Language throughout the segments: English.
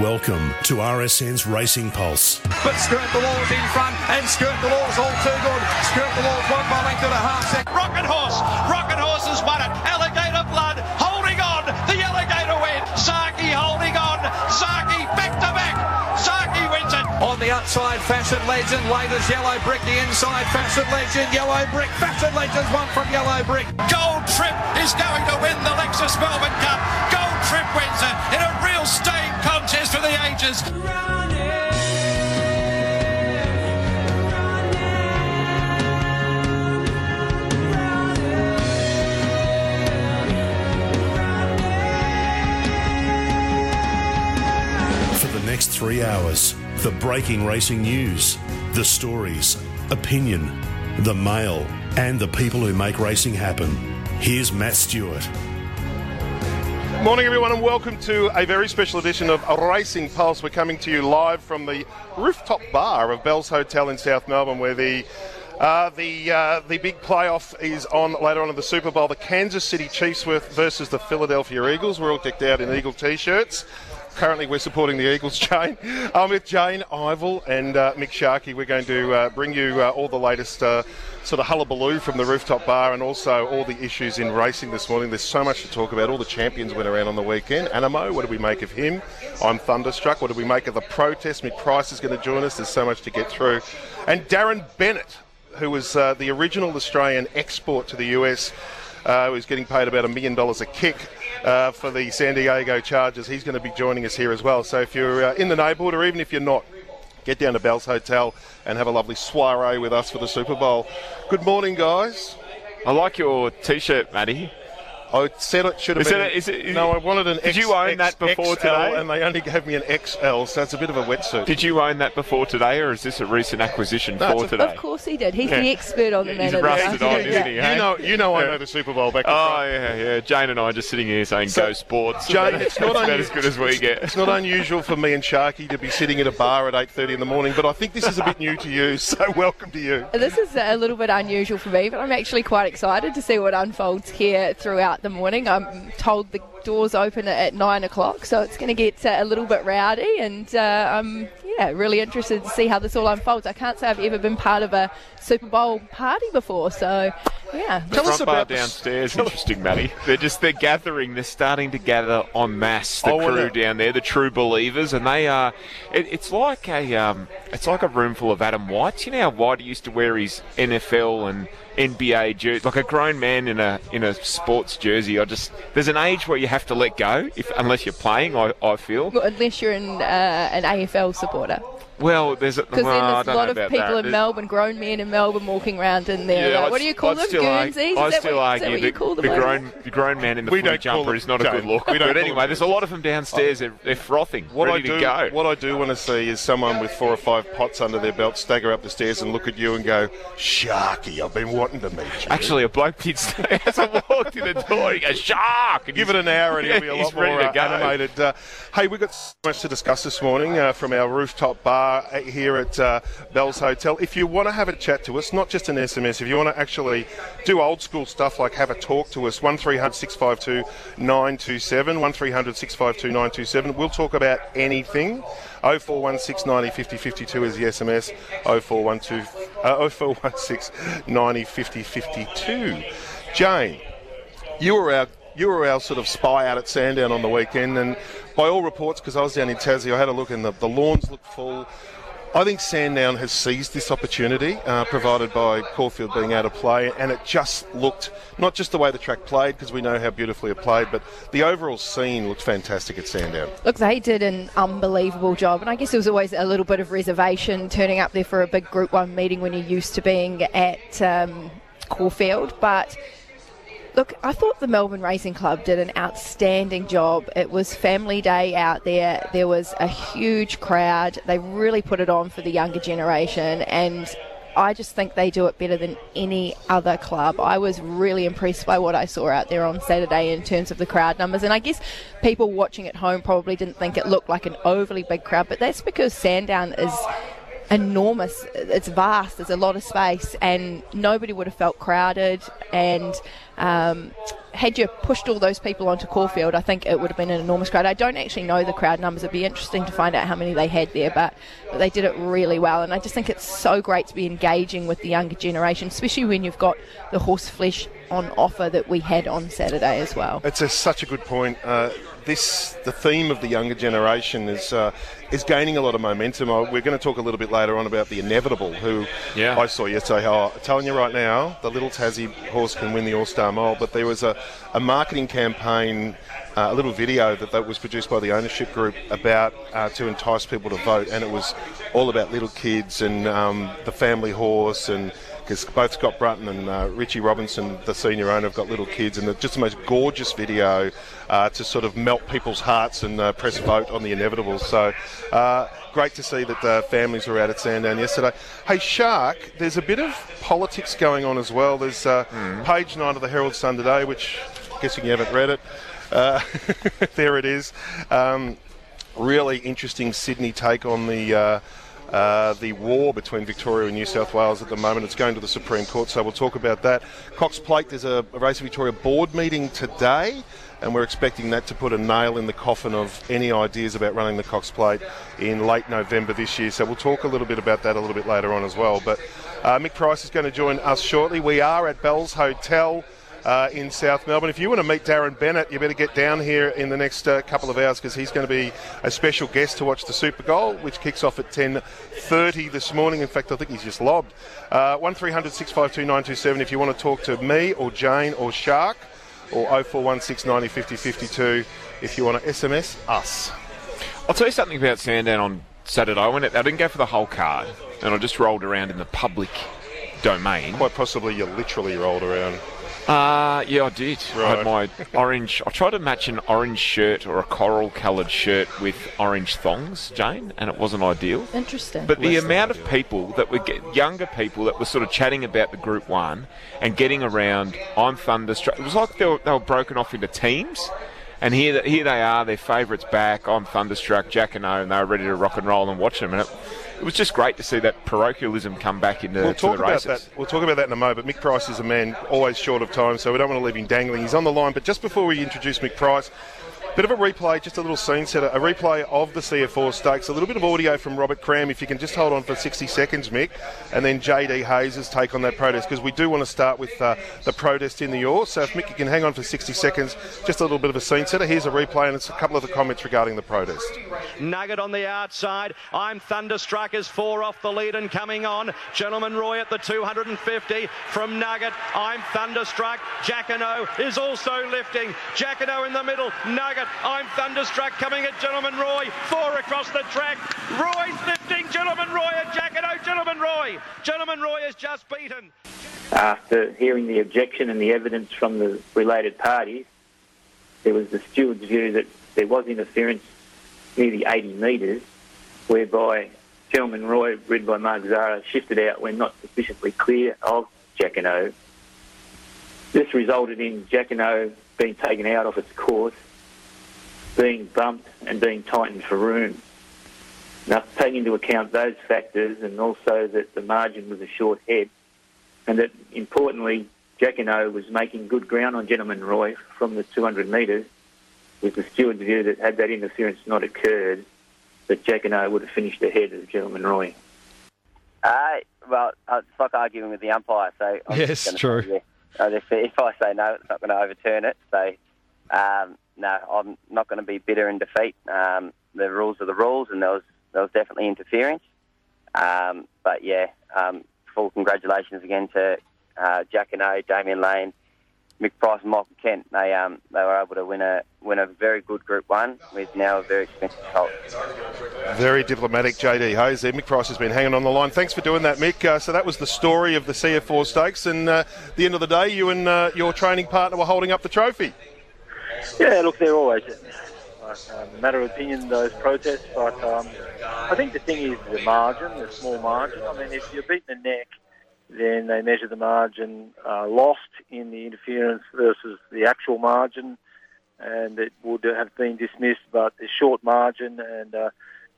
Welcome to RSN's Racing Pulse. But Skirt the Law's in front, and Skirt the Law's all too good. Skirt the Law's one by length and a half second. Rocket Horse, Rocket Horse has won it. Alligator Blood holding on. The Alligator win. Saki holding on. Saki back to back. Saki wins it. On the outside, Facet Legend. Latest Yellow Brick. The inside, Facet Legend. Yellow Brick. Facet Legend's one from Yellow Brick. Gold Trip is going to win the Lexus Melbourne Cup. Gold Trip wins it in a real staying contest for the ages. For the next three hours, the breaking racing news, the stories, opinion, the mail, and the people who make racing happen. Here's Matt Stewart. Morning, everyone, and welcome to a very special edition of Racing Pulse. We're coming to you live from the rooftop bar of Bell's Hotel in South Melbourne, where the uh, the uh, the big playoff is on later on in the Super Bowl. The Kansas City Chiefs versus the Philadelphia Eagles. We're all decked out in Eagle t-shirts. Currently, we're supporting the Eagles, Jane. I'm with Jane, Ivel, and uh, Mick Sharkey. We're going to uh, bring you uh, all the latest uh, sort of hullabaloo from the rooftop bar and also all the issues in racing this morning. There's so much to talk about. All the champions went around on the weekend. Animo, what do we make of him? I'm thunderstruck. What do we make of the protest? Mick Price is going to join us. There's so much to get through. And Darren Bennett, who was uh, the original Australian export to the US, uh, who's getting paid about a million dollars a kick uh, for the San Diego Chargers. He's going to be joining us here as well. So if you're uh, in the neighbourhood, or even if you're not, get down to Bell's Hotel and have a lovely soiree with us for the Super Bowl. Good morning, guys. I like your T-shirt, Matty. I said it should have Is been. it- is it- no, I wanted an XL. Did X, you own X- that before XL, today? And they only gave me an XL, so it's a bit of a wetsuit. Did you own that before today, or is this a recent acquisition No, for a- today? Of course he did. He's Yeah. the expert on the He's matter. rusted on, isn't he? you know, you know, I know the Super Bowl back. Oh front. yeah, yeah. Jane and I are just sitting here saying So, "Go Sports." Jane, it's not That's about as good as we get. It's not unusual for me and Sharky to be sitting at a bar at 8:30 in the morning, but I think this is a bit new to you. So welcome to you. This is a little bit unusual for me, but I'm actually quite excited to see what unfolds here throughout the morning. I'm told the doors open at nine o'clock, so it's going to get uh, a little bit rowdy, and uh, I'm yeah really interested to see how this all unfolds. I can't say I've ever been part of a Super Bowl party before, so yeah. Tell us Front bar about the- downstairs. Interesting, Matty. They're just they're gathering. They're starting to gather en masse. The Oh, well, crew now- down there, the true believers, and they are. It, it's like a um, it's like a room full of Adam Whites. You know how White used to wear his NFL and NBA jersey, like a grown man in a in a sports jersey. I just there's an age where you have to let go, if unless you're playing. I, I feel. Well, Unless you're an, uh, an AFL supporter. Well, there's a, Because well, then there's a lot of people that. in There's- Melbourne, grown men in Melbourne walking around in there. Yeah, like, what do you call I'd them? still argue- Guernseys? Is I that still what, is argue that what that you call them? the grown, the grown man in the We footy don't jumper is not a good look. we don't But anyway, there's a lot of them downstairs. They're, they're frothing, What ready I do, to go. what I do want to see is someone with four or five pots under their belt stagger up the stairs and look at you and go, "Sharky, I've been wanting to meet you." Actually, a bloke did say as I walked in the door, he goes, "Shark!" And Give it an hour and he'll be a lot more uh, animated. Uh, hey, we've got so much to discuss this morning uh, from our rooftop bar uh, here at uh, Bell's Hotel. If you want to have a chat to us, not just an SMS, if you want to actually do old school stuff like have a talk to us, 1300 652 927, 1300 652 927. We'll talk about anything. 0416 90 50 52 is the SMS. 0412, uh, 0416 90 50 52. Jane, you were our you were our sort of spy out at Sandown on the weekend, and by all reports, because I was down in Tassie, I had a look, and the, the lawns look full. I think Sandown has seized this opportunity uh, provided by Caulfield being out of play, and it just looked not just the way the track played, because we know how beautifully it played, but the overall scene looked fantastic at Sandown. Look, they did an unbelievable job, and I guess there was always a little bit of reservation turning up there for a big Group One meeting when you're used to being at um, Caulfield. But look, I thought the Melbourne Racing Club did an outstanding job. It was family day out there. There was a huge crowd. They really put it on for the younger generation, and I just think they do it better than any other club. I was really impressed by what I saw out there on Saturday in terms of the crowd numbers. And I guess people watching at home probably didn't think it looked like an overly big crowd, but that's because Sandown is enormous. It's vast. There's a lot of space, and nobody would have felt crowded. And um, had you pushed all those people onto Caulfield, I think it would have been an enormous crowd. I don't actually know the crowd numbers. It'd be interesting to find out how many they had there, but, but they did it really well. And I just think it's so great to be engaging with the younger generation, especially when you've got the horse flesh on offer that we had on Saturday as well. It's a, such a good point. Uh, this the theme of the younger generation is uh, is gaining a lot of momentum. Uh, we're going to talk a little bit later on about the inevitable, who Yeah. I saw yesterday. How telling you right now, the little Tassie horse can win the All Star Mile. But there was a, a marketing campaign, uh, a little video that, that was produced by the ownership group about uh, to entice people to vote, and it was all about little kids and um, the family horse and because both Scott Brunton and uh, Richie Robinson, the senior owner, have got little kids, and it's just the most gorgeous video uh, to sort of melt people's hearts and uh, press vote on the inevitable. So uh, great to see that the families were out at Sandown yesterday. Hey, Shark, there's a bit of politics going on as well. There's uh, page nine of the Herald Sun today, which I'm guessing you haven't read it. Uh, there it is. Um, really interesting Sydney take on the. Uh, the war between Victoria and New South Wales at the moment. It's going to the Supreme Court, so we'll talk about that. Cox Plate, there's a, a Race Victoria board meeting today, and we're expecting that to put a nail in the coffin of any ideas about running the Cox Plate in late November this year. So we'll talk a little bit about that a little bit later on as well. But uh, Mick Price is going to join us shortly. We are at Bell's Hotel uh, in South Melbourne. If you want to meet Darren Bennett, you better get down here in the next uh, couple of hours because he's going to be a special guest to watch the Super Bowl, which kicks off at 10:30 this morning. In fact, I think he's just lobbed. Uh, One 652 927 if you want to talk to me or Jane or Shark, or 0416 90 50 52 if you want to SMS us. I'll tell you something about Sandown on Saturday. I went. I didn't go for the whole card, and I just rolled around in the public domain. Quite possibly you literally rolled around. Uh, yeah, I did. I Right. had my orange. I tried to match an orange shirt or a coral-coloured shirt with orange thongs, Jane, and it wasn't ideal. Interesting. But the Less than amount of people that were get, younger people that were sort of chatting about the Group One and getting around, I'm thunderstruck. It was like they were, they were broken off into teams. And here, here they are, their favourites back. I'm thunderstruck, Jacquinot, and they were ready to rock and roll and watch them. And it, it was just great to see that parochialism come back into We'll talk the about races. that. We'll talk about that in a moment. But Mick Price is a man always short of time, so we don't want to leave him dangling. He's on the line, but just before we introduce Mick Price, bit of a replay, just a little scene setter, a replay of the CF Orr Stakes, a little bit of audio from Robert Cram. If you can just hold on for 60 seconds, Mick, and then JD Hayes' take on that protest, because we do want to start with uh, the protest in the Orr. So if Mick, you can hang on for 60 seconds, just a little bit of a scene setter. Here's a replay, and it's a couple of the comments regarding the protest. Nugget on the outside. I'm Thunderstruck is four off the lead and coming on. Gentleman Roy at the 250 from Nugget. I'm Thunderstruck. Jacquinot is also lifting. Jacquinot in the middle. Nugget. I'm Thunderstruck coming at Gentleman Roy. Four across the track. Roy's lifting. Gentleman Roy and Jacquinot. Oh, Gentleman Roy. Gentleman Roy is just beaten. after hearing the objection and the evidence from the related parties, there was the steward's view that there was interference near the 80 metres, whereby Gentleman Roy, ridden by Mark Zahra, shifted out when not sufficiently clear of Jacquinot. This resulted in Jacquinot being taken out of its course, being bumped and being tightened for room. Now, taking into account those factors and also that the margin was a short head, and that importantly, Jacquinot was making good ground on Gentleman Roy from the 200 metres, with the steward's view that had that interference not occurred, that Jacquinot would have finished ahead of Gentleman Roy. Uh, well, uh, it's like arguing with the umpire. So I'm Yes, true. Say, yeah. Uh, if, if I say no, it's not going to overturn it. So um, no, I'm not going to be bitter in defeat. Um, the rules are the rules, and there was there was definitely interference. Um, but yeah, um, full congratulations again to uh, Jack and O, Damian Lane, Mick Price, and Michael Kent. They um, they were able to win a win a very good Group One with now a very expensive colt. Very diplomatic JD Hayes there. Mick Price has been hanging on the line. Thanks for doing that, Mick. Uh, so that was the story of the CF Orr Stakes, and uh, at the end of the day, you and uh, your training partner were holding up the trophy. Yeah, look, they're always um, a matter of opinion, those protests, but um, I think the thing is the margin, the small margin. I mean, if you're beating the neck, then they measure the margin uh, lost in the interference versus the actual margin, and it would have been dismissed, but the short margin, and uh,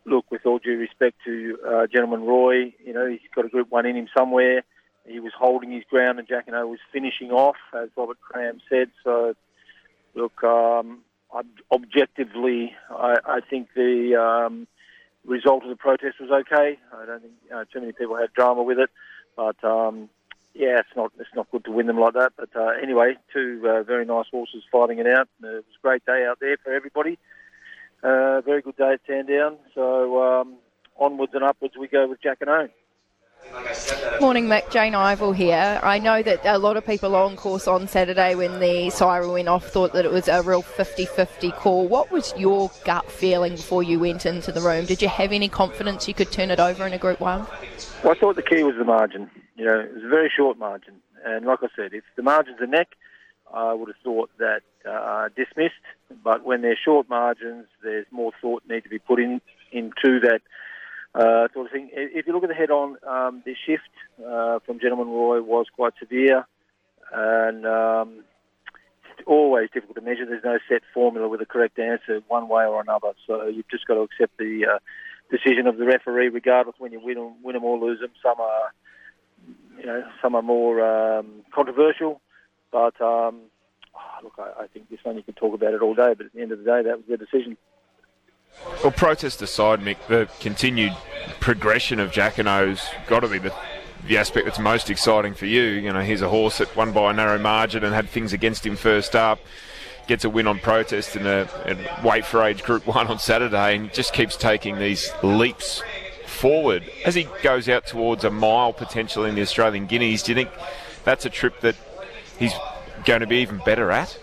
look, with all due respect to uh, Gentleman Roy, you know, he's got a Group 1 in him somewhere. He was holding his ground and Jacquinot was finishing off, as Robert Cram said. So, look, um, objectively, I, I think the um, result of the protest was okay. I don't think uh, too many people had drama with it, but um, yeah, it's not it's not good to win them like that. But uh, anyway, two uh, very nice horses fighting it out. It was a great day out there for everybody. Uh, very good day at Sandown. So um, onwards and upwards we go with Jacquinot. Morning, Mick. Jane Ivel here. I know that a lot of people on course on Saturday when the siren went off thought that it was a real 50 50 call. What was your gut feeling before you went into the room? Did you have any confidence you could turn it over in a Group 1? Well, I thought the key was the margin. You know, it was a very short margin. And like I said, if the margin's a neck, I would have thought that uh, dismissed. But when they're short margins, there's more thought need to be put in into that uh, sort of thing. If you look at the head-on, um, the shift uh, from Gentleman Roy was quite severe, and um, it's always difficult to measure. There's no set formula with a correct answer one way or another. So you've just got to accept the uh, decision of the referee, regardless when you win them, win them or lose them. Some are, you know, some are more um, controversial, but um, oh, look, I, I think this one you could talk about it all day. But at the end of the day, that was their decision. Well, protest aside, Mick, the continued progression of Jacquinot's got to be the the aspect that's most exciting for you. You know, he's a horse that won by a narrow margin and had things against him first up. Gets a win on protest in a, a weight for age Group One on Saturday, and just keeps taking these leaps forward as he goes out towards a mile potential in the Australian Guineas. Do you think that's a trip that he's going to be even better at?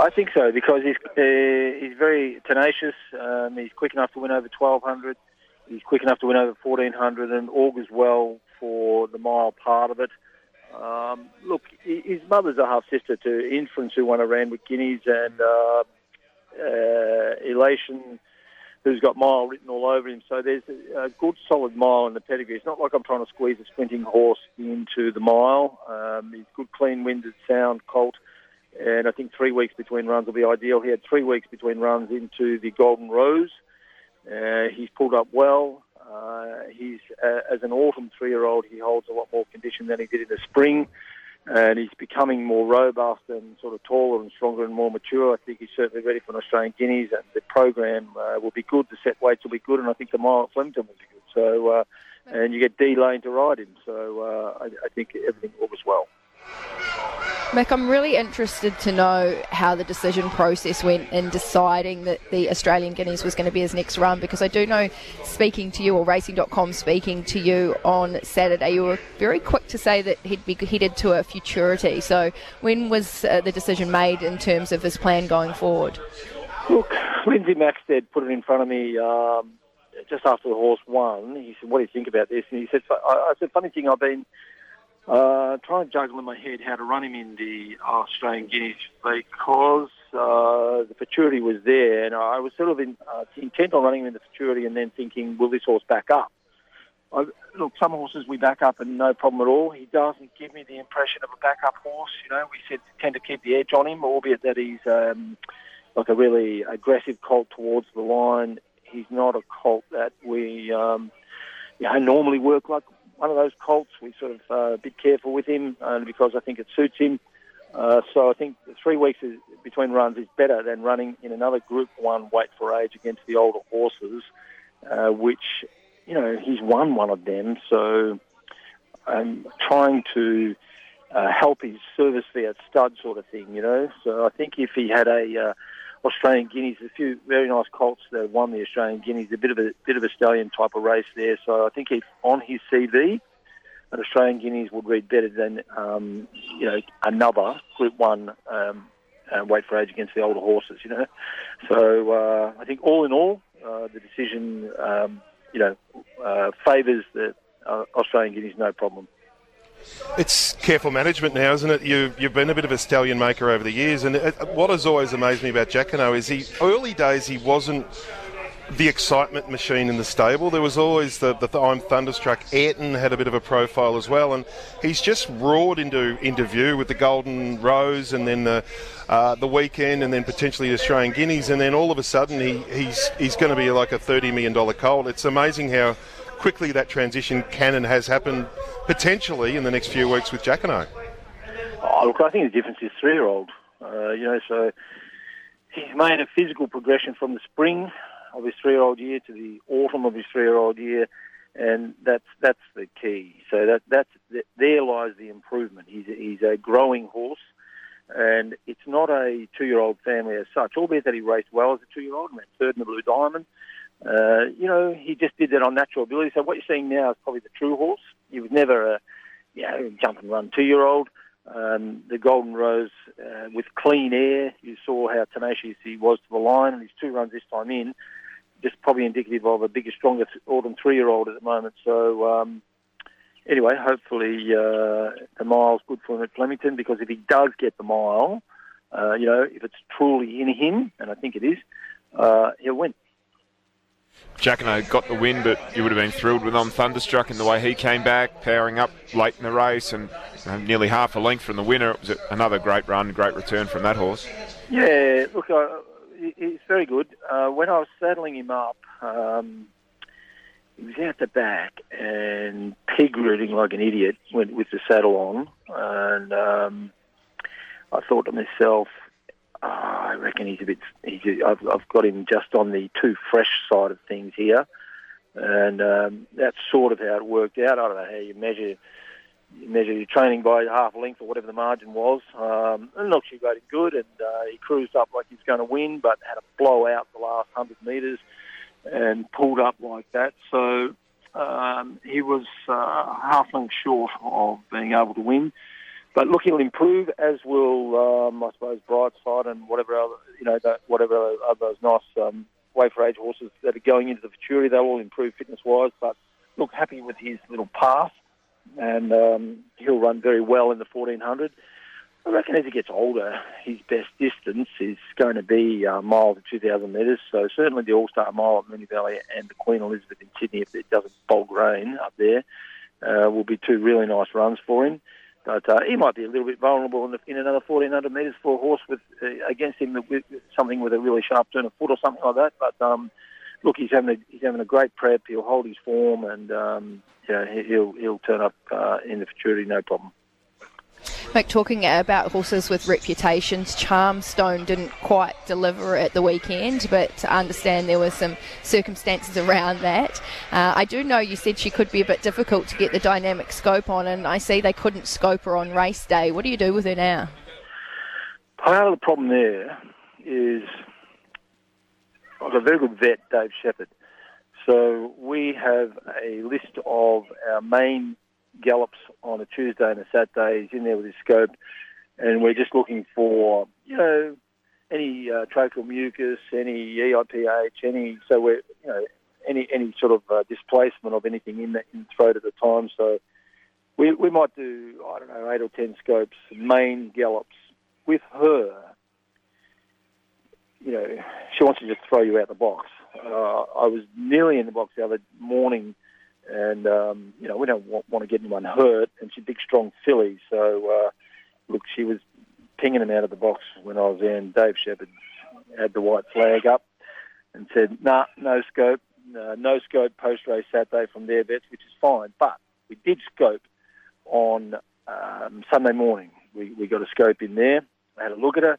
I think so because he's uh, he's very tenacious. Um, he's quick enough to win over 1200. He's quick enough to win over 1400 and augurs well for the mile part of it. Um, look, his mother's a half sister to Inference, who won a Randwick Guineas, and uh, uh, Elation, who's got mile written all over him. So there's a, good, solid mile in the pedigree. It's not like I'm trying to squeeze a sprinting horse into the mile. Um, he's good, clean-winded, sound colt and I think three weeks between runs will be ideal. He had three weeks between runs into the Golden Rose. Uh, he's pulled up well. Uh, he's uh, as an autumn three-year-old, he holds a lot more condition than he did in the spring, and he's becoming more robust and sort of taller and stronger and more mature. I think he's certainly ready for an Australian Guineas, and the program uh, will be good. The set weights will be good, and I think the mile at Flemington will be good. So, uh, and you get D Lane to ride him, so uh, I, I think everything as well. Mick, I'm really interested to know how the decision process went in deciding that the Australian Guineas was going to be his next run because I do know, speaking to you, or Racing.com speaking to you on Saturday, you were very quick to say that he'd be headed to a futurity. So, when was uh, the decision made in terms of his plan going forward? Look, Lindsay Maxted put it in front of me um, just after the horse won. He said, What do you think about this? And he said, I said, Funny thing, I've been uh, trying to juggle in my head how to run him in the Australian Guineas because uh, the futurity was there, and I was sort of in, uh, intent on running him in the futurity, and then thinking, will this horse back up? I, look, some horses we back up and no problem at all. He doesn't give me the impression of a backup horse. You know, we said tend to keep the edge on him, albeit that he's um, like a really aggressive colt towards the line. He's not a colt that we um, you know, normally work like one of those colts. We sort of uh, a bit careful with him uh, because I think it suits him. Uh, so I think three weeks is, between runs is better than running in another Group One weight for age against the older horses, uh, which you know he's won one of them. So I'm trying to uh, help his service there, at stud sort of thing, you know. So I think if he had a uh, Australian Guineas. A few very nice colts that won the Australian Guineas. A bit of a bit of a stallion type of race there. So I think if on his CV, an Australian Guineas would read better than um, you know another Group One um, uh, weight for age against the older horses. You know, so uh, I think all in all, uh, the decision um, you know uh, favours the uh, Australian Guineas no problem. It's careful management now, isn't it? You, you've been a bit of a stallion maker over the years, and it, what has always amazed me about Jacquinot is he early days he wasn't the excitement machine in the stable. There was always the, the, the I'm Thunderstruck. Ayrton had a bit of a profile as well, and he's just roared into into view with the Golden Rose, and then the uh, the weekend, and then potentially Australian Guineas, and then all of a sudden he, he's he's going to be like a thirty million dollar colt. It's amazing how quickly that transition can and has happened potentially in the next few weeks with Jacquinot. Oh, look, I think the difference is three-year-old. Uh, you know, so he's made a physical progression from the spring of his three-year-old year to the autumn of his three-year-old year, and that's that's the key. So that that's there lies the improvement. He's a, he's a growing horse, and it's not a two-year-old family as such. Albeit that he raced well as a two-year-old, and ran third in the Blue Diamond. Uh, you know, he just did that on natural ability. So what you're seeing now is probably the true horse. He was never a you know jump and run two-year-old. Um, the Golden Rose uh, with clean air. You saw how tenacious he was to the line, and his two runs this time in just probably indicative of a bigger, stronger autumn three-year-old at the moment. So um, anyway, hopefully uh, the mile's good for him at Flemington because if he does get the mile, uh, you know, if it's truly in him, and I think it is, uh, he'll win. Jacquinot got the win, but you would have been thrilled with I'm Thunderstruck in the way he came back, powering up late in the race and uh, nearly half a length from the winner. It was another great run, great return from that horse. Yeah, look, uh, he's very good. Uh, when I was saddling him up, um, he was out the back and pig rooting like an idiot with, with the saddle on, and um, I thought to myself, oh, I reckon he's a bit. He's, I've, I've got him just on the too fresh side of things here, and um, that's sort of how it worked out. I don't know how you measure measure your training by half length or whatever the margin was. Um, and look, she it good, and uh, he cruised up like he was going to win, but had a blowout the last hundred metres and pulled up like that. So um, he was uh, half length short of being able to win. But look, he'll improve, as will um, I suppose Brightside and whatever other you know that, whatever other nice um, way for age horses that are going into the futurity. They'll all improve fitness wise. But look, happy with his little path and um, he'll run very well in the 1400. I reckon as he gets older, his best distance is going to be a uh, mile to 2,000 metres. So certainly the All-Star Mile at Moonee Valley and the Queen Elizabeth in Sydney, if it doesn't bog rain up there, uh, will be two really nice runs for him. But uh, he might be a little bit vulnerable in, the, in another 1,400 metres for a horse with uh, against him with something with a really sharp turn of foot or something like that. But um, look, he's having a, he's having a great prep. He'll hold his form, and um, know, he'll he'll turn up uh, in the futurity, no problem. Mick, talking about horses with reputations, Charmstone didn't quite deliver at the weekend, but I understand there were some circumstances around that. Uh, I do know you said she could be a bit difficult to get the dynamic scope on, and I see they couldn't scope her on race day. What do you do with her now? Part of the problem there is I've got a very good vet, Dave Shepherd. So we have a list of our main gallops on a Tuesday and a Saturday. He's in there with his scope, and we're just looking for you know any uh, tracheal mucus, any EIPH, any so we're you know any any sort of uh, displacement of anything in the, in the throat at the time. So we we might do I don't know eight or ten scopes, main gallops with her. You know, she wants to just throw you out the box. Uh, I was nearly in the box the other morning, and um, you know we don't want, want to get anyone hurt. And she's a big, strong filly, so uh, look, she was pinging him out of the box when I was. And Dave Shepherd had the white flag up and said, "Nah, no scope, uh, no scope post race Saturday from their vets, which is fine." But we did scope on um, Sunday morning. We we got a scope in there. I had a look at her.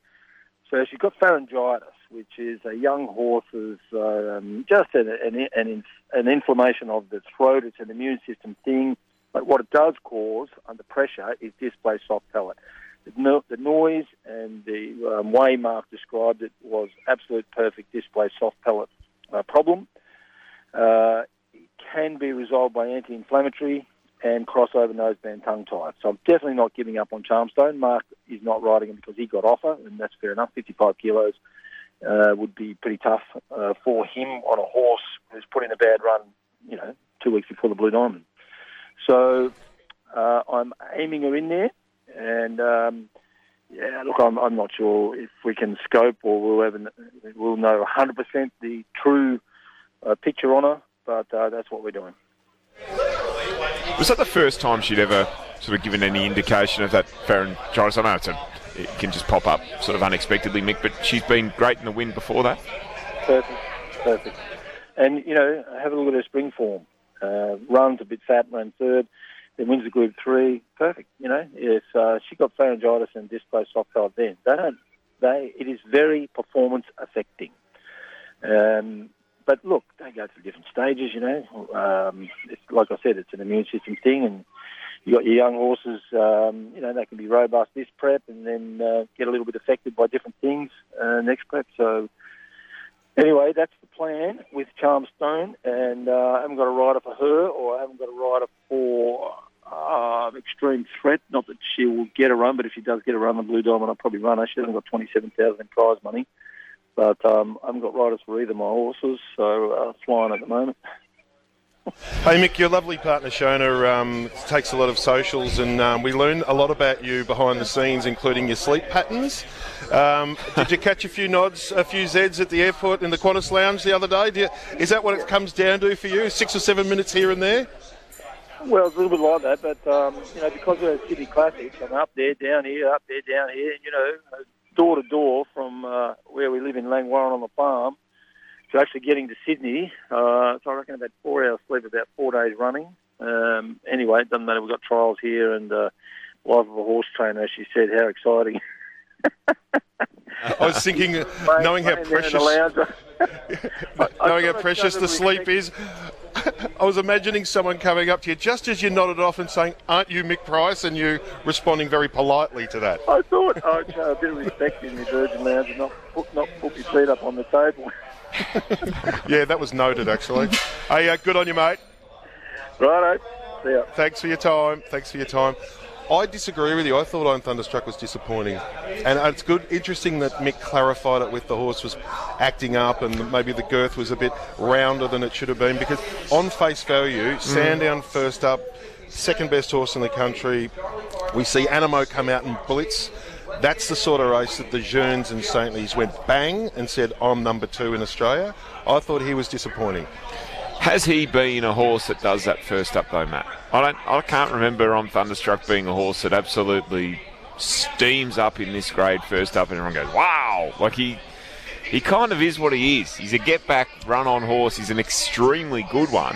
So she's got pharyngitis which is a young horse's um, just an, an, an, an inflammation of the throat. It's an immune system thing. But what it does cause under pressure is displaced soft palate. The, the noise and the um, way Mark described it was absolute perfect displaced soft palate uh, problem. Uh, it can be resolved by anti-inflammatory and crossover noseband tongue tie. So I'm definitely not giving up on Charmstone. Mark is not riding him because he got offer, and that's fair enough. 55 kilos uh, would be pretty tough uh, for him on a horse who's put in a bad run, you know, two weeks before the Blue Diamond. So uh, I'm aiming her in there, and um, yeah, look, I'm, I'm not sure if we can scope or we'll ever we'll know 100% the true a picture on her, but uh, that's what we're doing. Was that the first time she'd ever sort of given any indication of that pharyngitis? I know it's a, it can just pop up sort of unexpectedly, Mick, but she's been great in the wind before that. Perfect, perfect. And, you know, have a look at her spring form. Uh, runs a bit fat, ran third, then wins the Group 3. Perfect, you know. If uh, she got pharyngitis and displaced oxide then, they don't, they, it is very performance affecting. Um, but look, they go through different stages, you know. Um, it's, like I said, it's an immune system thing, and you got your young horses, um, you know, they can be robust this prep and then uh, get a little bit affected by different things uh, next prep. So, anyway, that's the plan with Charmstone, and uh, I haven't got a rider for her, or I haven't got a rider for uh, Extreme Threat. Not that she will get a run, but if she does get a run, the Blue Diamond, I'll probably run her. She hasn't got 27000 in prize money. But um, I haven't got riders for either my horses, so uh, flying at the moment. Hey Mick, your lovely partner Shona um, takes a lot of socials, and um, we learn a lot about you behind the scenes, including your sleep patterns. Um, did you catch a few nods, a few Zs at the airport in the Qantas lounge the other day? You, is that what it comes down to for you? Six or seven minutes here and there? Well, it's a little bit like that, but um, you know, because of Sydney Classics, I'm up there, down here, up there, down here, you know, door to door from uh, where we live in Langwarrin on the farm to actually getting to Sydney. Uh, so I reckon about four hours sleep, about four days running. Um, anyway, it doesn't matter. We've got trials here, and uh, life of a horse trainer, as she said, how exciting. I was thinking, knowing how precious, knowing how precious the sleep is, I was imagining someone coming up to you just as you nodded off and saying, "Aren't you Mick Price?" and you responding very politely to that. I thought I'd show a bit of respect in the Virgin Lounge and not put, not put your feet up on the table. Yeah, that was noted actually. hey, uh, good on you, mate. Righto. See ya. Thanks for your time. Thanks for your time. I disagree with you. I thought I'm Thunderstruck was disappointing, and it's good, interesting that Mick clarified it with the horse was acting up, and maybe the girth was a bit rounder than it should have been. Because on face value, Sandown first up, second best horse in the country. We see Animo come out and blitz. That's the sort of race that the Jeunes and Saintleys went bang and said, "I'm number two in Australia." I thought he was disappointing. Has he been a horse that does that first up though, Matt? I don't. I can't remember I'm Thunderstruck being a horse that absolutely steams up in this grade first up, and everyone goes, "Wow!" Like he, he kind of is what he is. He's a get back, run on horse. He's an extremely good one,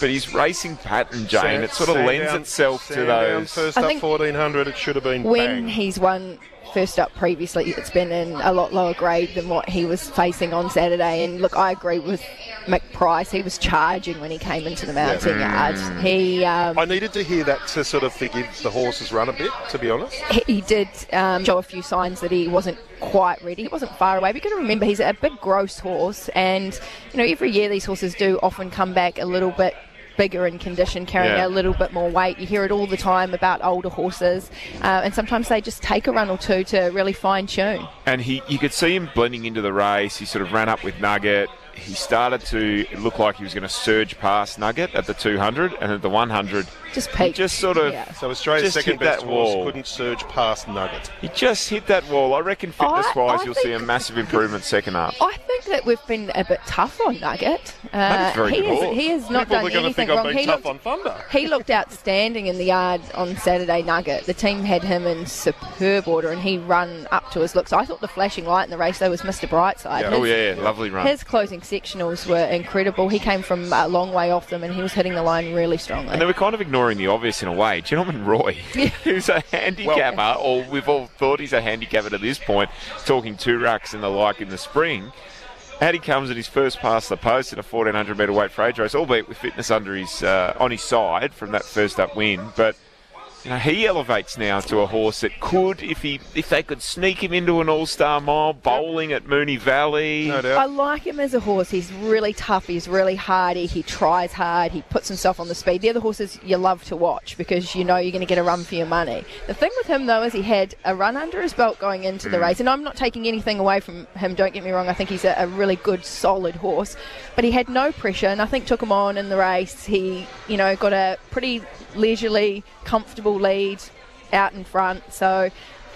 but his racing pattern, Jane, it sort of lends itself to those. First I up think 1400, it should have been when bang. he's won first up previously, it's been in a lot lower grade than what he was facing on Saturday. And look, I agree with Mick Price. He was charging when he came into the mounting yard. He um, I needed to hear that to sort of forgive the horse's run a bit, to be honest. he, he did um, show a few signs that he wasn't quite ready. He wasn't far away. But you got to remember, he's a big, gross horse, and you know every year these horses do often come back a little bit bigger in condition, carrying Yeah. a little bit more weight. You hear it all the time about older horses, uh, and sometimes they just take a run or two to really fine tune. and he you could see him blending into the race. He sort of ran up with Nugget. He started to look like he was going to surge past Nugget at the 200, and at the 100, Just he peak. just sort of Yeah. So Australia's Just second hit that best horse couldn't surge past Nugget. he just hit that wall. I reckon fitness-wise, I you'll see a massive improvement second up. I think that we've been a bit tough on Nugget. Uh, Nugget's very he, good is, he has not People done are anything think wrong. I've been He tough looked, on Thunder. he looked outstanding in the yard on Saturday Nugget. The team had him in superb order and he run up to his looks. I thought the flashing light in the race though was Mr. Brightside. Oh His- yeah, lovely run. His closing sectionals were incredible. He came from a long way off them and he was hitting the line really strongly. And they were kind of ignoring the obvious in a way. Gentleman Roy, who's a handicapper, or we've all thought he's a handicapper to this point, talking two racks and the like in the spring. Out he comes at his first pass the post in a 1400 metre weight for age race, albeit with fitness under his uh, on his side from that first up win. But you know, he elevates now to a horse that could, if he if they could sneak him into an All Star mile, bowling at Moonee Valley. No I like him as a horse. He's really tough. He's really hardy. He tries hard. He puts himself on the speed. The other horses you love to watch because you know you're going to get a run for your money. The thing with him, though, is he had a run under his belt going into the hmm. race. And I'm not taking anything away from him, don't get me wrong. I think he's a, a really good, solid horse. But he had no pressure, and I think took him on in the race. He, you know, got a pretty leisurely, comfortable lead out in front. So I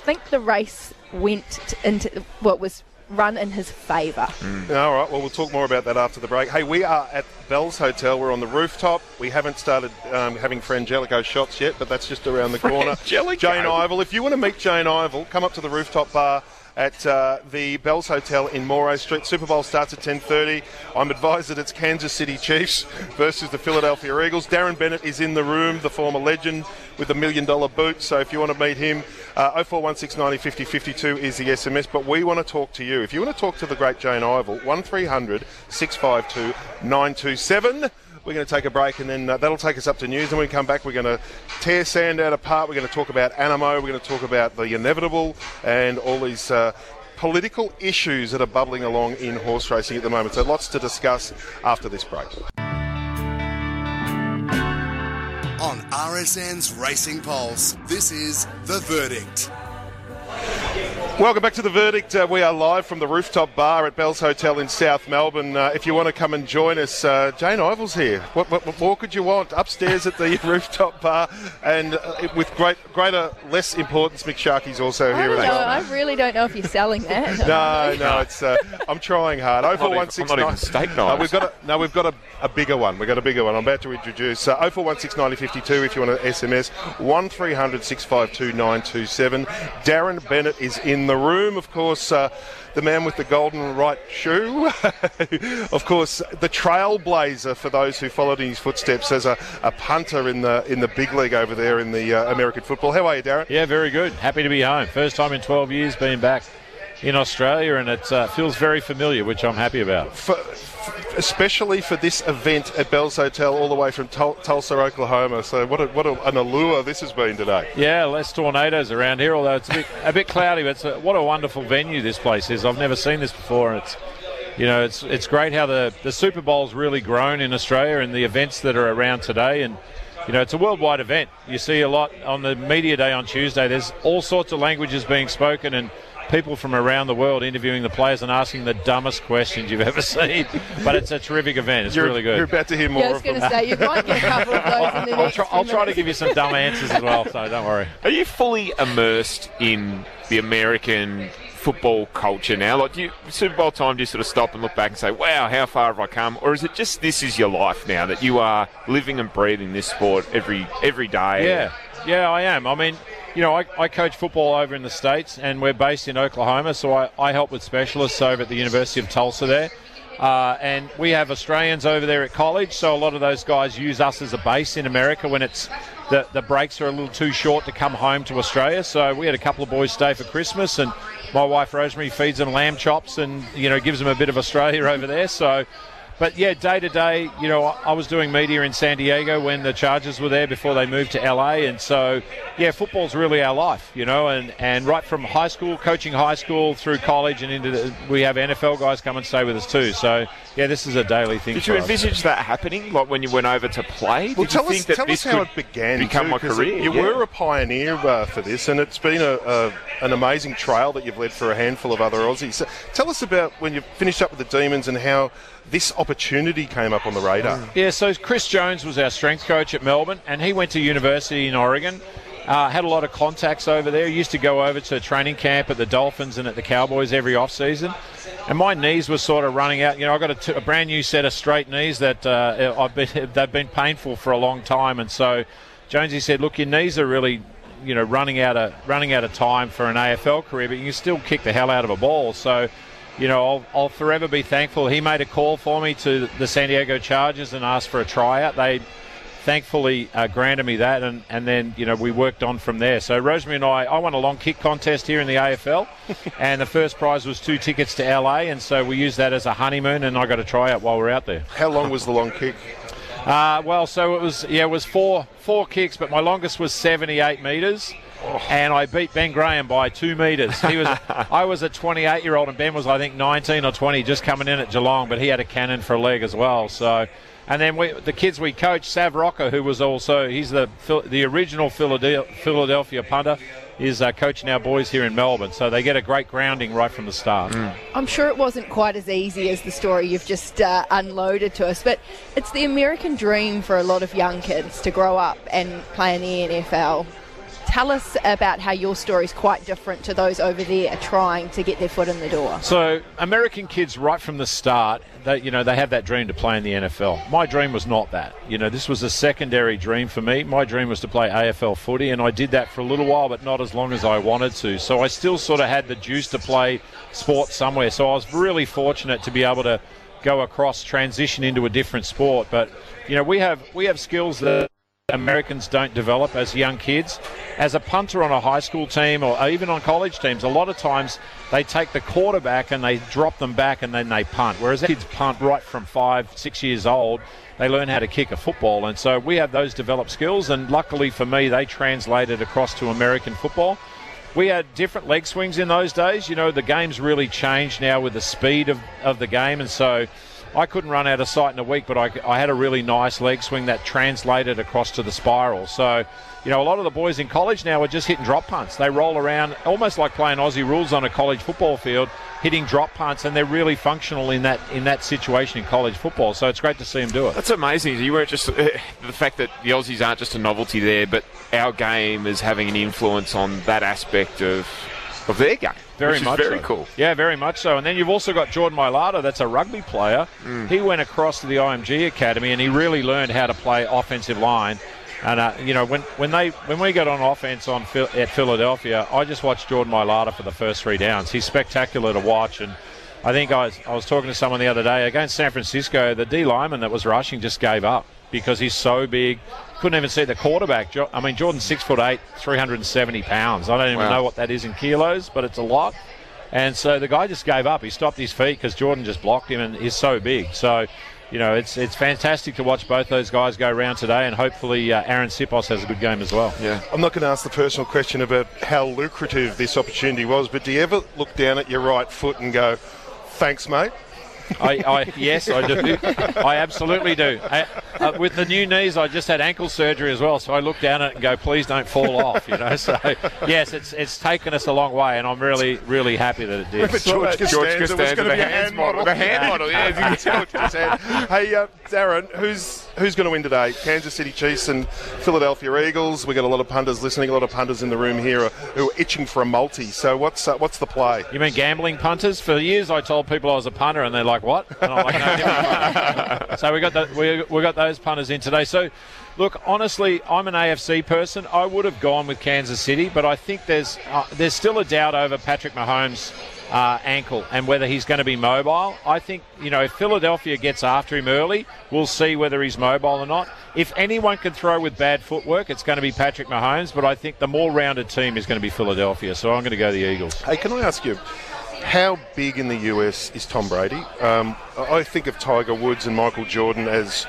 think the race went into what was run in his favour. All right, well, we'll talk more about that after the break. Hey, we are at Bell's Hotel. We're on the rooftop. We haven't started um, having Frangelico shots yet, but that's just around the corner. Frangelico? Jane Ivel. If you want to meet Jane Ivel, come up to the rooftop bar at uh, the Bell's Hotel in Moray Street. Super Bowl starts at 10.30. I'm advised that it's Kansas City Chiefs versus the Philadelphia Eagles. Darren Bennett is in the room, the former legend with the million dollar boot. So if you want to meet him, uh, 0416 50 52 is the SMS. But we want to talk to you. If you want to talk to the great Jane Ivel, 1300 652 927. We're going to take a break and then uh, that'll take us up to news. And when we come back, we're going to tear Sandown apart. We're going to talk about Animo. We're going to talk about the inevitable and all these uh, political issues that are bubbling along in horse racing at the moment. So lots to discuss after this break. On RSN's Racing Pulse, this is The Verdict. Welcome back to the verdict. Uh, we are live from the rooftop bar at Bell's Hotel in South Melbourne. Uh, if you want to come and join us, uh, Jane Ivel's here. What, what, what more could you want? Upstairs at the rooftop bar, and uh, with great, greater, less importance, Mick Sharkey's also I here don't know. I really don't know if you're selling that. No, no, it's. Uh, I'm trying hard. Oh four one six I'm not nine. even steak No, knives. we've got a, no, we've got a, a bigger one. We've got a bigger one. I'm about to introduce. Uh, 0416 if you want to SMS. 1300 652 927. Darren Bennett is in the room, of course. Uh, the man with the golden right shoe. of course, the trailblazer for those who followed in his footsteps as a, a punter in the in the big league over there in the uh, American football. How are you, Darren? Yeah, very good. Happy to be home. First time in 12 years being back in Australia, and it uh, feels very familiar, which I'm happy about. for, especially for this event at Bell's Hotel, all the way from Tul- Tulsa, Oklahoma. So what, a, what a, an allure this has been today. Yeah, less tornadoes around here, although it's a bit, a bit cloudy. But it's a, what a wonderful venue this place is. I've never seen this before, and it's you know it's it's great how the the Super Bowl's really grown in Australia and the events that are around today and. You know, it's a worldwide event. You see a lot on the media day on Tuesday. There's all sorts of languages being spoken and people from around the world interviewing the players and asking the dumbest questions you've ever seen. But it's a terrific event. It's You're, really good. you're about to hear more Yeah, I was going to say you might get a couple of those. in the I'll, next try, I'll try to give you some dumb answers as well, so don't worry. Are you fully immersed in the American football culture now? Like, do you Super Bowl time, do you sort of stop and look back and say, "Wow, how far have I come?" Or is it just this is your life now that you are living and breathing this sport every every day? Yeah, yeah, I am. I mean, you know, I, I coach football over in the States, and we're based in Oklahoma, so I, I help with specialists over at the University of Tulsa there. Uh, and we have Australians over there at college, so a lot of those guys use us as a base in America when it's the, the breaks are a little too short to come home to Australia. So we had a couple of boys stay for Christmas, and my wife Rosemary feeds them lamb chops and you know gives them a bit of Australia over there. So but yeah, day to day, you know, I I was doing media in San Diego when the Chargers were there before they moved to LA, and so yeah, football's really our life, you know, and, and right from high school, coaching high school through college and into the, we have NFL guys come and stay with us too. So yeah, this is a daily thing. Did for you us. envisage that happening, like when you went over to play? Well, Did tell you us, think that tell this us how could it began. become too, my 'cause career? You Yeah. were a pioneer uh, for this, and it's been a, a, an amazing trail that you've led for a handful of other Aussies. So tell us about when you finished up with the Demons and how this opportunity came up on the radar. Yeah, so Chris Jones was our strength coach at Melbourne, and he went to university in Oregon. Uh, had a lot of contacts over there. Used to go over to training camp at the Dolphins and at the Cowboys every off season. And my knees were sort of running out. You know, I got a, t- a brand new set of straight knees that uh, I've been they've been painful for a long time. And so Jonesy said, "Look, your knees are really." You know, running out of running out of time for an AFL career, but you can still kick the hell out of a ball. So, you know, I'll, I'll forever be thankful. He made a call for me to the San Diego Chargers and asked for a tryout. They thankfully uh, granted me that, and, and then you know we worked on from there. So Rosemary and I, I won a long kick contest here in the AFL, and the first prize was two tickets to LA, and so we used that as a honeymoon, and I got a tryout while we we're out there. How long was the long kick? Uh, well, so it was yeah, it was four four kicks, but my longest was 78 metres. And I beat Ben Graham by two metres. He was, I was a 28 year old, and Ben was, I think, 19 or 20, just coming in at Geelong. But he had a cannon for a leg as well. So, and then we, the kids we coached, Sav Rocca, who was also he's the the original Philadelphia, Philadelphia punter, is uh, coaching our boys here in Melbourne. So they get a great grounding right from the start. I'm sure it wasn't quite as easy as the story you've just uh, unloaded to us, but it's the American dream for a lot of young kids to grow up and play in the NFL. Tell us about how your story is quite different to those over there trying to get their foot in the door. So, American kids, right from the start, they, you know, they have that dream to play in the NFL. My dream was not that. You know, this was a secondary dream for me. My dream was to play AFL footy, and I did that for a little while, but not as long as I wanted to. So, I still sort of had the juice to play sport somewhere. So, I was really fortunate to be able to go across, transition into a different sport. But you know, we have we have skills that Americans don't develop as young kids. As a punter on a high school team or even on college teams, a lot of times they take the quarterback and they drop them back and then they punt. Whereas kids punt right from five, six years old, they learn how to kick a football. And so we have those developed skills. And luckily for me, they translated across to American football. We had different leg swings in those days. You know, the game's really changed now with the speed of, of the game. And so I couldn't run out of sight in a week, but I, I had a really nice leg swing that translated across to the spiral. So, you know, a lot of the boys in college now are just hitting drop punts. They roll around almost like playing Aussie rules on a college football field, hitting drop punts, and they're really functional in that in that situation in college football. So it's great to see them do it. That's amazing. You weren't just uh, the fact that the Aussies aren't just a novelty there, but our game is having an influence on that aspect of of their game. Very much very so. cool. Yeah, very much so. And then you've also got Jordan Mailata, that's a rugby player. Mm. He went across to the IMG Academy and he really learned how to play offensive line. And uh, you know when, when they when we got on offense on Phil, at Philadelphia, I just watched Jordan Mailata for the first three downs. He's spectacular to watch, and I think I was, I was talking to someone the other day against San Francisco. The D lineman that was rushing just gave up because he's so big. Couldn't even see the quarterback. I mean, Jordan's six foot eight, 370 pounds. I don't even Wow. know what that is in kilos, but it's a lot. And so the guy just gave up. He stopped his feet because Jordan just blocked him, and he's so big. So, you know, it's it's fantastic to watch both those guys go around today, and hopefully uh, Arryn Siposs has a good game as well. Yeah. I'm not going to ask the personal question about how lucrative this opportunity was, but do you ever look down at your right foot and go, thanks, mate? I, I yes, I do. I absolutely do. I, uh, with the new knees, I just had ankle surgery as well, so I look down at it and go, "Please don't fall off." You know. So yes, it's it's taken us a long way, and I'm really really happy that it did. Remember George Costanza, George was Costanza, going to the be a hands hand model. model. The hand model, yeah, as you can tell. George Costanza. hey, uh, Darren, who's who's going to win today? Kansas City Chiefs and Philadelphia Eagles. We got a lot of punters listening. A lot of punters in the room here who are itching for a multi. So what's uh, what's the play? You mean gambling punters? For years, I told people I was a punter, and they're like, "What?" And I'm like, no, so we got the, we, we got those punters in today. So, look, honestly, I'm an AFC person. I would have gone with Kansas City, but I think there's uh, there's still a doubt over Patrick Mahomes. Uh, ankle and whether he's going to be mobile. I think, you know, if Philadelphia gets after him early, we'll see whether he's mobile or not. If anyone can throw with bad footwork, it's going to be Patrick Mahomes, but I think the more rounded team is going to be Philadelphia. So I'm going to go the Eagles. Hey, can I ask you, how big in the US is Tom Brady? Um, I think of Tiger Woods and Michael Jordan as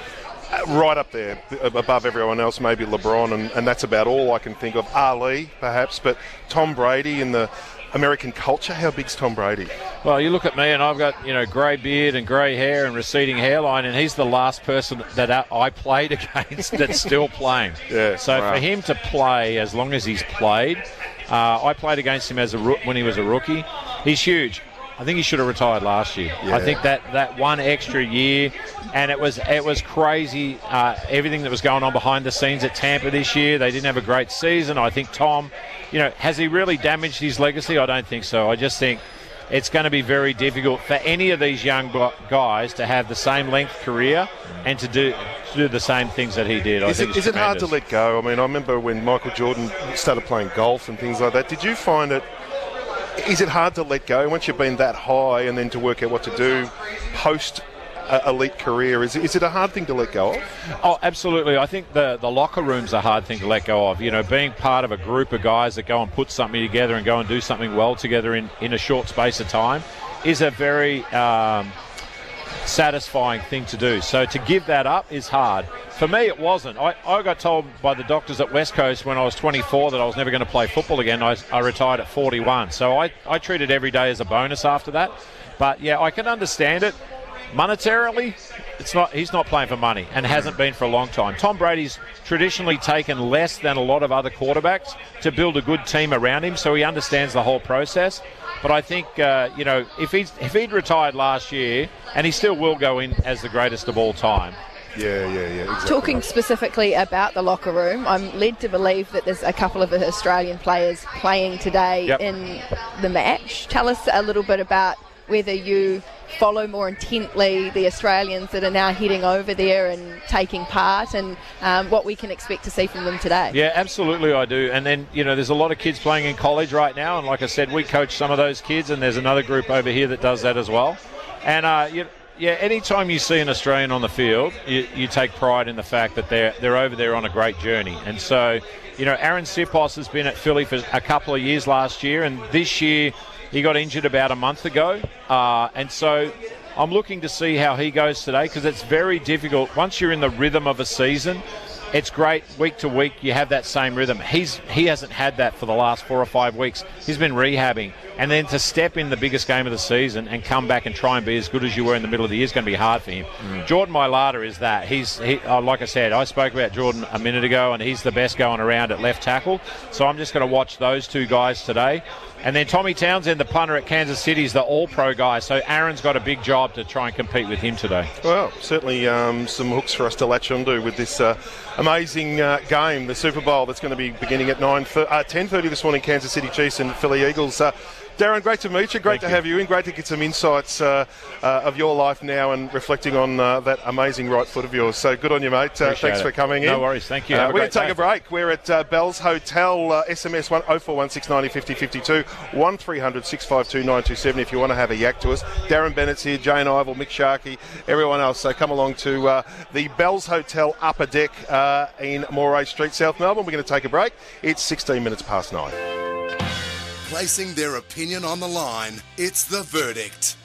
uh, right up there, above everyone else, maybe LeBron, and, and that's about all I can think of. Ali, perhaps, but Tom Brady in the American culture, how big's Tom Brady? Well, you look at me, and I've got you know grey beard and grey hair and receding hairline, and he's the last person that I played against that's still playing. Yeah, So wow. for him to play as long as he's played, uh, I played against him as a when he was a rookie. He's huge. I think he should have retired last year. Yeah. I think that, that one extra year, and it was it was crazy. Uh, everything that was going on behind the scenes at Tampa this year, they didn't have a great season. I think Tom, you know, has he really damaged his legacy? I don't think so. I just think it's going to be very difficult for any of these young guys to have the same length career and to do to do the same things that he did. I Is think it, it's it hard to let go? I mean, I remember when Michael Jordan started playing golf and things like that. Did you find it? Is it hard to let go once you've been that high and then to work out what to do post elite career? Is, is it a hard thing to let go of? Oh, absolutely. I think the, the locker room's a hard thing to let go of. You know, being part of a group of guys that go and put something together and go and do something well together in, in a short space of time is a very um, satisfying thing to do. So to give that up is hard. For me, it wasn't. I, I got told by the doctors at West Coast when I was 24 that I was never going to play football again. I, I retired at 41. So I, I treated every day as a bonus after that. But yeah, I can understand it. Monetarily, it's not. He's not playing for money and hasn't been for a long time. Tom Brady's traditionally taken less than a lot of other quarterbacks to build a good team around him, so he understands the whole process. But I think uh, you know if he's if he'd retired last year, and he still will go in as the greatest of all time. Yeah, yeah, yeah. Exactly. Talking specifically about the locker room, I'm led to believe that there's a couple of Australian players playing today Yep. in the match. Tell us a little bit about whether you follow more intently the Australians that are now heading over there and taking part, and um, what we can expect to see from them today. Yeah, absolutely, I do. And then, you know, there's a lot of kids playing in college right now. And like I said, we coach some of those kids, and there's another group over here that does that as well. And, uh, you, yeah, anytime you see an Australian on the field, you, you take pride in the fact that they're, they're over there on a great journey. And so, you know, Arryn Siposs has been at Philly for a couple of years last year, and this year he got injured about a month ago. Uh, and so I'm looking to see how he goes today because it's very difficult. Once you're in the rhythm of a season, it's great week to week. You have that same rhythm. He's he hasn't had that for the last four or five weeks. He's been rehabbing, and then to step in the biggest game of the season and come back and try and be as good as you were in the middle of the year is going to be hard for him. Jordan Mailata is that. He's he, uh, like I said, I spoke about Jordan a minute ago, and he's the best going around at left tackle. So I'm just going to watch those two guys today. And then Tommy Townsend, the punter at Kansas City, is the all-pro guy. So Arryn's got a big job to try and compete with him today. Well, certainly um, some hooks for us to latch onto with this uh, amazing uh, game, the Super Bowl that's going to be beginning at 9 th- uh, 10.30 this morning, Kansas City Chiefs and Philly Eagles. Darren, great to meet you. Great Thank to you. have you in. Great to get some insights uh, uh, of your life now and reflecting on uh, that amazing right foot of yours. So good on you, mate. Uh, thanks it. for coming in. No worries. Thank you. Uh, we're going to take day. a break. We're at uh, Bell's Hotel, uh, SMS 1 041690 50 52, 1300 652 927 if you want to have a yak to us. Darren Bennett's here, Jane Ivel, Mick Sharkey, everyone else. So come along to uh, the Bell's Hotel Upper Deck uh, in Moray Street, South Melbourne. We're going to take a break. It's 16 minutes past nine. Placing their opinion on the line, it's the verdict.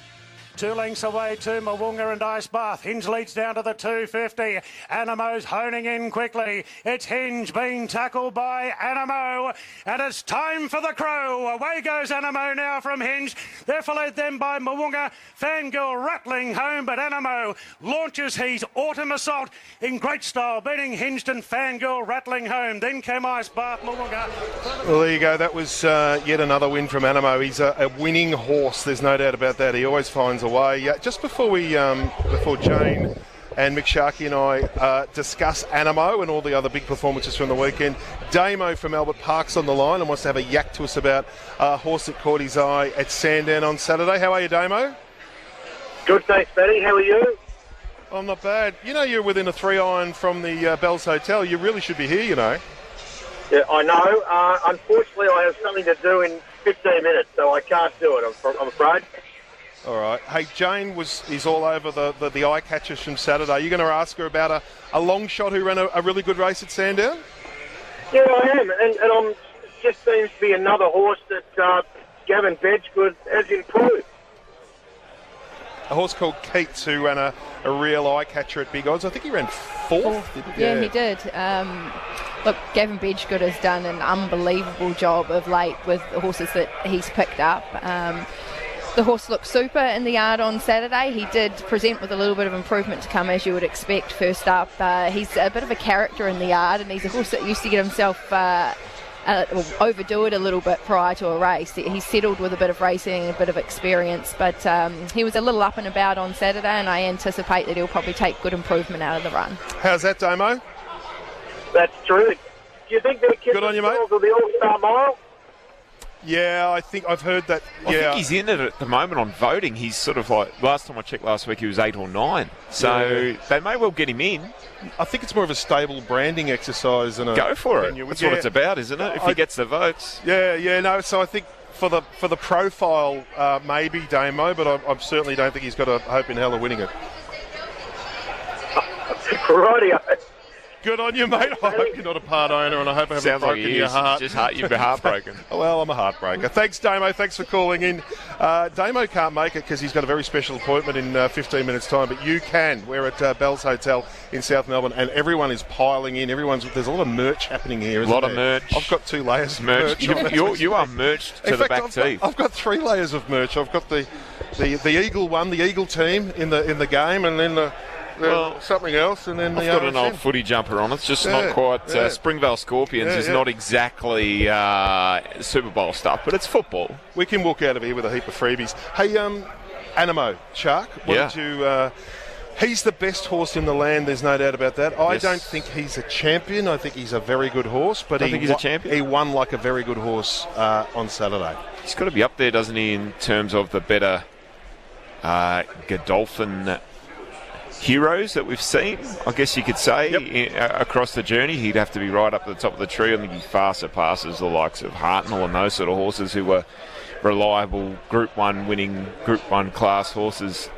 Two lengths away to Mawunga and Ice Bath. Hinge leads down to the 250. Anamoe's honing in quickly. It's Hinge being tackled by Anamoe. And it's time for the Crow. Away goes Anamoe now from Hinge. They're followed then by Mawunga. Fangirl rattling home, but Anamoe launches his autumn assault in great style, beating Hinged and Fangirl rattling home. Then came Ice Bath, Mawunga. Well, there you go. That was uh, yet another win from Anamoe. He's a, a winning horse. There's no doubt about that. He always finds a way. Uh, just before we, um, before Jane and Mick Sharkey and I uh, discuss Anamoe and all the other big performances from the weekend, Damo from Albert Park's on the line and wants to have a yak to us about a horse that caught his eye at Sandown on Saturday. How are you, Damo? Good, thanks, Betty. How are you? I'm not bad. You know, you're within a three iron from the uh, Bells Hotel. You really should be here. You know. Yeah, I know. Uh, unfortunately, I have something to do in 15 minutes, so I can't do it, I'm, I'm afraid. All right. Hey, Jane was is all over the, the, the eye catchers from Saturday. You're going to ask her about a, a long shot who ran a, a really good race at Sandown? Yeah, I am, and, and I'm just seems to be another horse that uh, Gavin Bedgegood has improved. A horse called Keats who ran a, a real eye catcher at Big Odds. I think he ran fourth. didn't Yeah, he did. Um, look, Gavin Bedgegood has done an unbelievable job of late with the horses that he's picked up. Um, the horse looked super in the yard on Saturday. He did present with a little bit of improvement to come, as you would expect. First up, uh, he's a bit of a character in the yard, and he's a horse that used to get himself. Uh, uh, overdo it a little bit prior to a race. He's settled with a bit of racing and a bit of experience, but um, he was a little up and about on Saturday, and I anticipate that he'll probably take good improvement out of the run. How's that, Damo? That's true. Do you think they're Good on you, mate. of the All-Star Mile? Yeah, I think I've heard that. I yeah, think he's in it at the moment on voting. He's sort of like last time I checked last week, he was eight or nine. So Yeah. they may well get him in. I think it's more of a stable branding exercise than a. Go for it. genuine- That's yeah. what it's about, isn't it? If I- he gets the votes. Yeah, yeah, no. So I think for the for the profile, uh, maybe Damo, but I, I certainly don't think he's got a hope in hell of winning it. Rightio. Good on you, mate. I hope you're not a part owner, and I hope I haven't Sounds like broken he your heart. Just heart, you'd be heartbroken. well, I'm a heartbreaker. Thanks, Damo. Thanks for calling in. Uh, Damo can't make it because he's got a very special appointment in uh, 15 minutes' time, but you can. We're at uh, Bell's Hotel in South Melbourne, and everyone is piling in. Everyone's there's a lot of merch happening here. A lot of there? merch. I've got two layers of Merch. merch. You're, you are merched to In the fact, back I've teeth. Got, I've got three layers of merch. I've got the, the, the Eagle one, the Eagle team in the in the game, and then the, the Well, something else, and then I've the got an old footy jumper on. It's just Yeah, not quite. yeah. Uh, Springvale Scorpions Yeah, is not exactly uh, Super Bowl stuff, but it's football. We can walk out of here with a heap of freebies. Hey, um, Anamoe Shark, what Yeah. did you? Uh, He's the best horse in the land. There's no doubt about that. I Yes. don't think he's a champion. I think he's a very good horse, but Don't he think he's a champion? He won like a very good horse uh, on Saturday. He's got to be up there, doesn't he, in terms of the better uh, Godolphin heroes that we've seen? I guess you could say i- uh, across the journey, he'd have to be right up at the top of the tree. I think he far surpasses the likes of Hartnell and those sort of horses who were reliable Group One winning Group One class horses.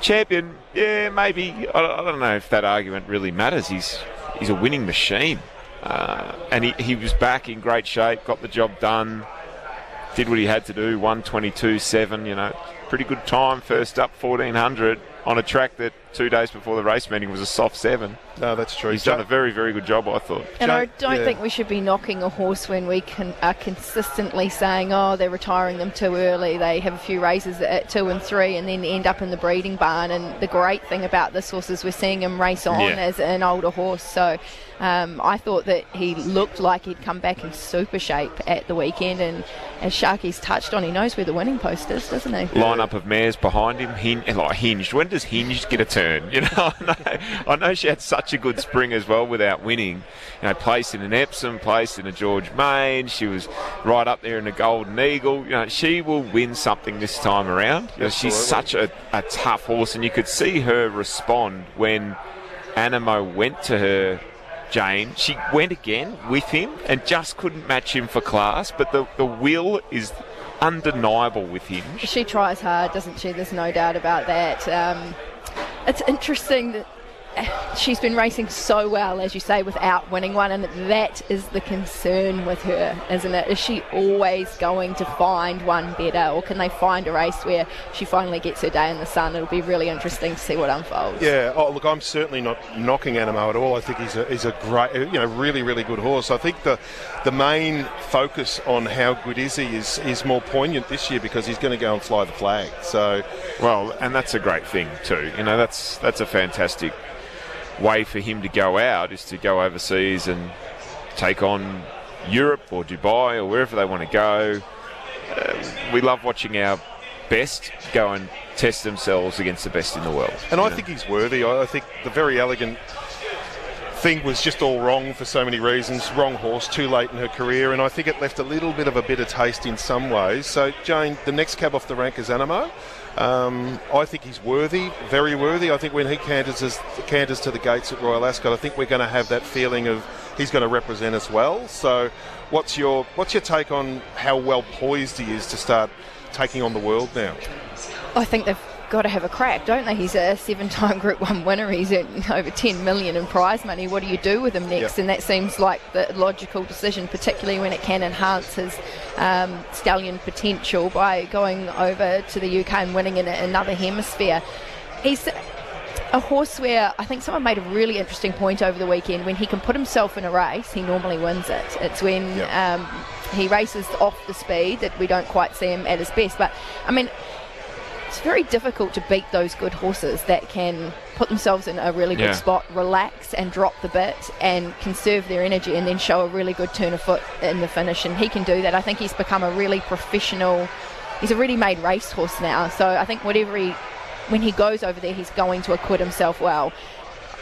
Champion, yeah, maybe. I, I don't know if that argument really matters. He's he's a winning machine, uh, and he, he was back in great shape, got the job done did what he had to do, 122.7, you know, pretty good time, first up 1400 on a track that two days before the race meeting was a soft seven. No, that's true. He's done a very, very good job, I thought. And I don't think we should be knocking a horse when we can, are consistently saying, oh, they're retiring them too early. They have a few races at two and three and then end up in the breeding barn. And the great thing about this horse is we're seeing him race on Yeah. as an older horse. So um, I thought that he looked like he'd come back in super shape at the weekend. And as Sharky's touched on, he knows where the winning post is, doesn't he? Lineup of mares behind him, hin- like hinged. When does hinged get a turn? You know, I know, I know she had such a good spring as well without winning. You know, placed in an Epsom, placed in a George Main. She was right up there in a Golden Eagle. You know, she will win something this time around. You know, she's such a, a tough horse, and you could see her respond when Anamoe went to her. Jane, she went again with him and just couldn't match him for class, but the, the will is undeniable with him. She tries hard, doesn't she? There's no doubt about that. Um, it's interesting that she's been racing so well, as you say, without winning one, and that is the concern with her, isn't it? Is she always going to find one better, or can they find a race where she finally gets her day in the sun? It'll be really interesting to see what unfolds. Yeah. Oh, look, I'm certainly not knocking Anamoe at all. I think he's a he's a great, you know, really really good horse. I think the the main focus on how good is he is is more poignant this year because he's going to go and fly the flag. So, well, and that's a great thing too. You know, that's that's a fantastic way for him to go out is to go overseas and take on Europe or Dubai or wherever they want to go. Uh, we love watching our best go and test themselves against the best in the world. And I know. think he's worthy. I I think the Verry Elleegant thing was just all wrong for so many reasons. Wrong horse, too late in her career, and I think it left a little bit of a bitter taste in some ways. So, Jane, the next cab off the rank is Anamoe. Um, I think he's worthy, very worthy. I think when he canters, canters to the gates at Royal Ascot, I think we're going to have that feeling of he's going to represent us well. So, what's your what's your take on how well poised he is to start taking on the world now? I think they've got to have a crack, don't they? He's a seven-time Group One winner. He's earned over 10 million in prize money. What do you do with him next? Yep. And that seems like the logical decision, particularly when it can enhance his um, stallion potential by going over to the UK and winning in another hemisphere. He's a horse where I think someone made a really interesting point over the weekend. When he can put himself in a race, he normally wins it. It's when um, he races off the speed that we don't quite see him at his best. But I mean, it's very difficult to beat those good horses that can put themselves in a really good Yeah. spot, relax and drop the bit and conserve their energy and then show a really good turn of foot in the finish. And he can do that. I think he's become a really professional, he's a ready made racehorse now. So I think whatever he, when he goes over there, he's going to acquit himself well.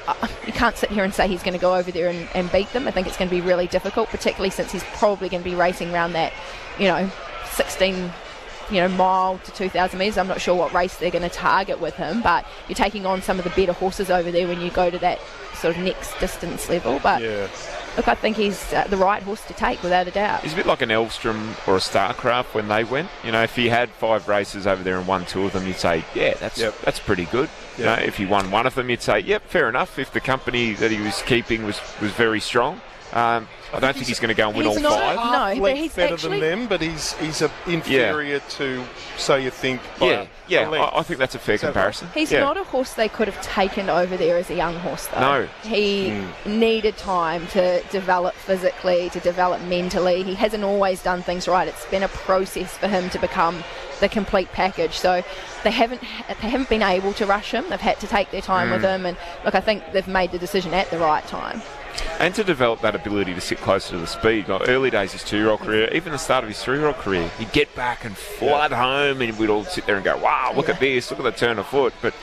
Uh, you can't sit here and say he's going to go over there and, and beat them. I think it's going to be really difficult, particularly since he's probably going to be racing around that, you know, 16 you know, mile to 2,000 metres. I'm not sure what race they're going to target with him, but you're taking on some of the better horses over there when you go to that sort of next distance level. But look, I think he's uh, the right horse to take without a doubt. He's a bit like an Elvstrom or a Starcraft when they went. You know, if he had five races over there and won two of them, you'd say, yeah, that's that's pretty good. You know, if he won one of them, you'd say, yep, fair enough. If the company that he was keeping was, was very strong, um, I, don't think he's going to go and win all not- five. no, but length he's better actually- than them, but he's he's a inferior to, so you think. By Yeah, yeah, a. I, I think that's a fair Is that right? comparison. He's yeah. not a horse they could have taken over there as a young horse, though. No. He Mm. needed time to develop physically, to develop mentally. He hasn't always done things right. It's been a process for him to become the complete package. So they haven't they haven't been able to rush him. They've had to take their time with Mm. him. And look, I think they've made the decision at the right time. And to develop that ability to sit closer to the speed. Like early days, his two-year-old career, even the start of his three-year-old career, he'd get back and flood home, and we'd all sit there and go, "Wow, look at this! Look at the turn of foot." But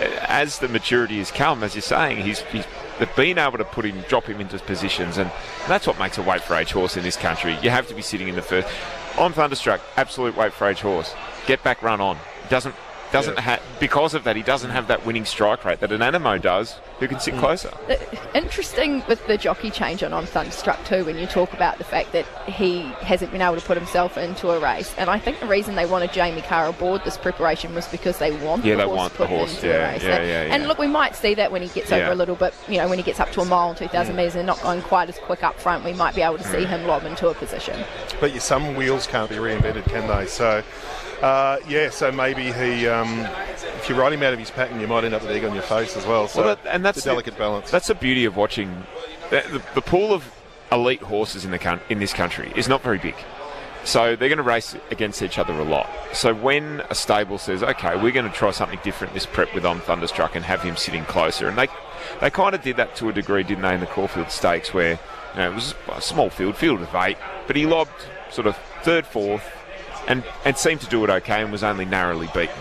uh, as the maturity has come, as you're saying, he's, he's they've been able to put him, drop him into positions, and that's what makes a weight for age horse in this country. You have to be sitting in the first. On Thunderstruck, absolute weight for age horse. Get back, run on. Doesn't doesn't ha- because of that he doesn't have that winning strike rate that an Anamoe does, who can Mm. sit closer. Uh, Interesting with the jockey change on On Thunderstruck too, when you talk about the fact that he hasn't been able to put himself into a race. And I think the reason they wanted Jamie Kah aboard this preparation was because they want Yeah, the they horse want the put horse, into yeah, a race. yeah, and, yeah, and look, we might see that when he gets Yeah. over a little bit, you know, when he gets up to a mile and 2,000 Mm. metres and not going quite as quick up front, we might be able to see Mm. him lob into a position. But yeah, some wheels can't be reinvented, can they? So, uh, yeah, so maybe he, um, if you ride him out of his pattern, you might end up with egg on your face as well. So, Well, that- and that's a delicate balance. That's the beauty of watching the, the, the pool of elite horses in the in this country is not very big. So they're going to race against each other a lot. So when a stable says, "Okay, we're going to try something different this prep with On Thunderstruck and have him sitting closer," and they they kind of did that to a degree, didn't they, in the Caulfield Stakes, where you know it was a small field, field of eight, but he lobbed sort of third, fourth, and and seemed to do it okay and was only narrowly beaten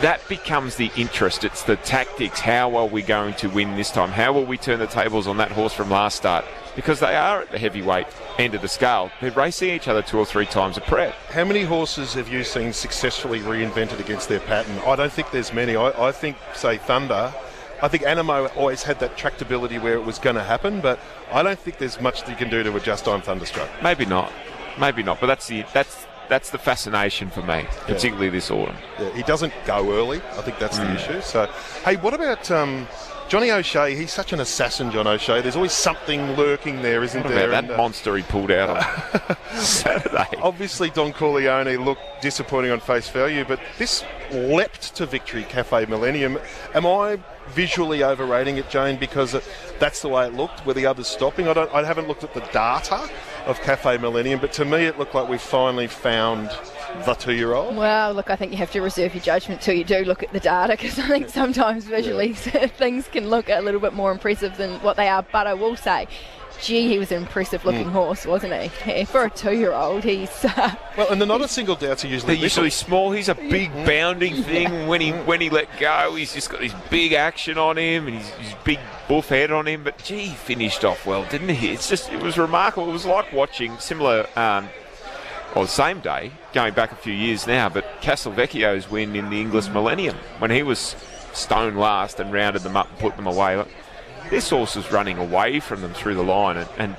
that becomes the interest. It's the tactics. How are we going to win this time? How will we turn the tables on that horse from last start? Because they are at the heavyweight end of the scale. They're racing each other two or three times a prep. How many horses have you seen successfully reinvented against their pattern? I don't think there's many. I, I think, say, Thunder. I think Anamoe always had that tractability where it was going to happen, but I don't think there's much that you can do to adjust on Thunderstruck. Maybe not. Maybe not. But that's the that's that's the fascination for me, particularly this autumn. Yeah, he doesn't go early. I think that's the Mm. issue. So, hey, what about um, Johnny O'Shea? He's such an assassin, John O'Shea. There's always something lurking there, isn't What there? about And, that uh, monster he pulled out on Saturday? Obviously, Don Corleone looked disappointing on face value, but this leapt to victory, Cafe Millennium. Am I visually overrating it, Jane, because that's the way it looked? Were the others stopping? I don't. I haven't looked at the data of Cafe Millennium, but to me, it looked like we finally found the two-year-old. Well, look, I think you have to reserve your judgment till you do look at the data because I think sometimes visually things can look a little bit more impressive than what they are. But I will say, gee, he was an impressive looking Mm. horse, wasn't he? Yeah, For a two year old, he's. Uh, Well, and they're not a single doubts are usually They're usually little. small. He's a big bounding thing. When he when he let go, he's just got this big action on him and he's, he's big buff head on him. But gee, he finished off well, didn't he? It's just it was remarkable. It was like watching similar. Um, well, the same day, going back a few years now, but Castelvecchio's win in the Inglis Millennium when he was stone last and rounded them up and put them away. This horse was running away from them through the line and, and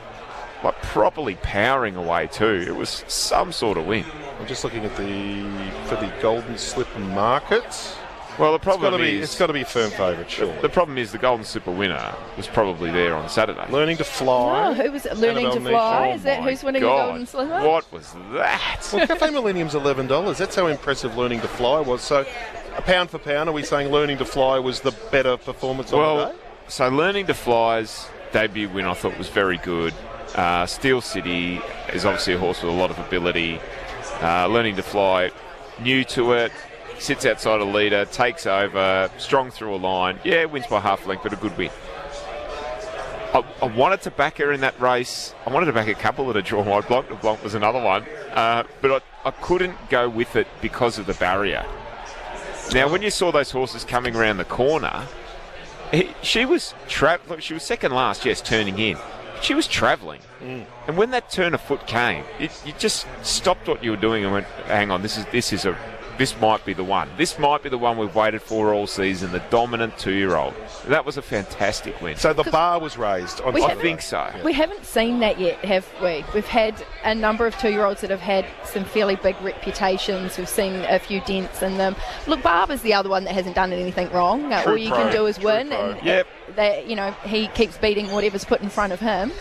like properly powering away too. It was some sort of win. I'm just looking at the for the Golden Slip market. Well, the problem it's gotta be, is it's got to be a firm favourite, sure. The problem is the Golden Slipper winner was probably there on Saturday. Learning to fly. oh, who was it? Learning to fly? Nichol. Is that who's winning God, the Golden Slipper? What was that? Well, Cafe Millennium's eleven dollars. That's how impressive Learning to Fly was. So, a pound for pound, are we saying Learning to Fly was the better performance on the day? So learning to fly's debut win I thought was very good. Uh, Steel City is obviously a horse with a lot of ability. Uh, learning to fly, new to it, sits outside a leader, takes over, strong through a line. Yeah, wins by half length, but a good win. I, I wanted to back her in that race. I wanted to back a couple at a draw wide. Blanc de Blanc was another one, uh, but I, I couldn't go with it because of the barrier. Now, when you saw those horses coming around the corner, he, she was tra- she was second last, yes, turning in. She was travelling, mm. and when that turn of foot came, it, you just stopped what you were doing and went, "Hang on, this is this is a this might be the one. This might be the one we've waited for all season. The dominant two-year-old. That was a fantastic win. So the bar was raised. On I think so. We haven't seen that yet, have we? We've had a number of two year olds that have had some fairly big reputations. We've seen a few dents in them. Look, Barber's the other one that hasn't done anything wrong. Uh, True All you pro. can do is True win. pro. And Yep. They, you know, he keeps beating whatever's put in front of him.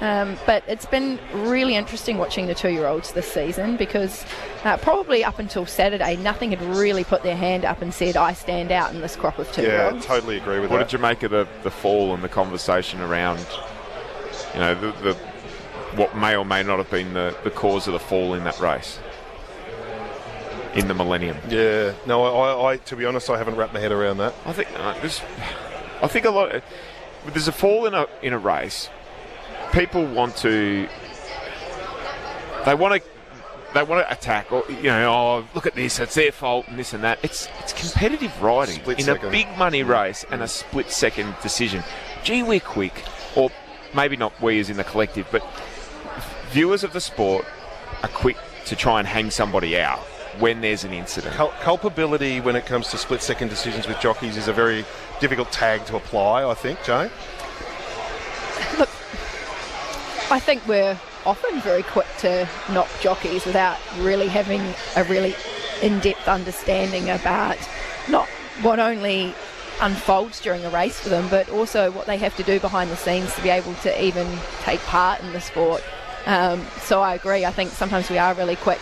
Um, but it's been really interesting watching the two year olds this season because uh, probably up until Saturday, nothing had really put their hand up and said, I stand out in this crop of two year olds. Yeah, olds. totally agree with What that. What did you make of the, the fall and the conversation around, you know, the, the what may or may not have been the, the cause of the fall in that race in the Millennium? Yeah, no, I, I, I, to be honest, I haven't wrapped my head around that. I think uh, this. I think a lot. there's a fall in a in a race, people want to. They want to. They want to attack, or you know, oh look at this, it's their fault, and this and that. It's it's competitive riding Split in second. a big money race and a split second decision. Gee, we're quick, or maybe not we as in the collective, but viewers of the sport are quick to try and hang somebody out when there's an incident. Cul- culpability when it comes to split second decisions with jockeys is a very difficult tag to apply, I think, Jane. I think we're often very quick to knock jockeys without really having a really in-depth understanding about not what only unfolds during a race for them, but also what they have to do behind the scenes to be able to even take part in the sport. Um, so I agree. I think sometimes we are really quick.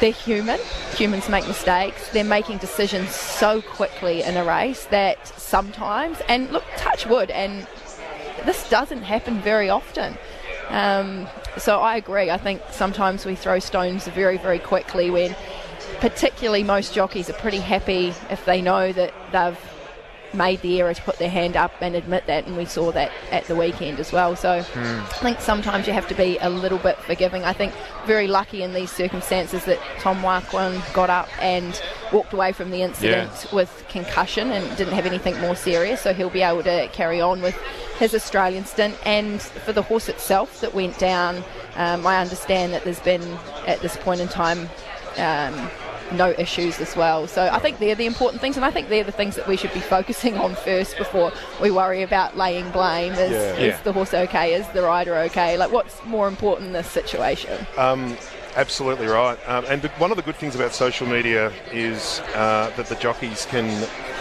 They're human. Humans make mistakes. They're making decisions so quickly in a race that sometimes, and look, touch wood, and this doesn't happen very often. Um, so I agree. I think sometimes we throw stones very, very quickly when, particularly, most jockeys are pretty happy if they know that they've made the error to put their hand up and admit that, and we saw that at the weekend as well. So I think sometimes you have to be a little bit forgiving. I think very lucky in these circumstances that Tom Marquand got up and walked away from the incident Yeah. with concussion and didn't have anything more serious, so he'll be able to carry on with his Australian stint. And for the horse itself that went down, um, I understand that there's been at this point in time. Um, no issues as well. So I think they're the important things, and I think they're the things that we should be focusing on first before we worry about laying blame. Is, Yeah. is Yeah. the horse okay? Is the rider okay? Like, what's more important in this situation? Um, absolutely right. Um, and the, one of the good things about social media is uh, that the jockeys can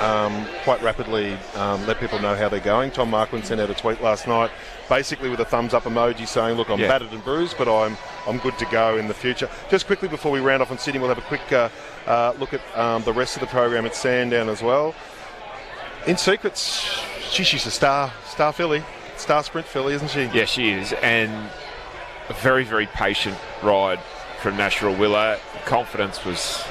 um, quite rapidly um, let people know how they're going. Tom Marquand sent out a tweet last night, basically with a thumbs up emoji saying, "Look, I'm Yeah. battered and bruised, but I'm I'm good to go in the future." Just quickly before we round off on Sydney, we'll have a quick uh, uh, look at um, the rest of the program at Sandown as well. In secrets, she, she's a star, star filly, star sprint filly, isn't she? Yeah, she is, and a very, very patient ride from Nash Rawiller. Confidence was.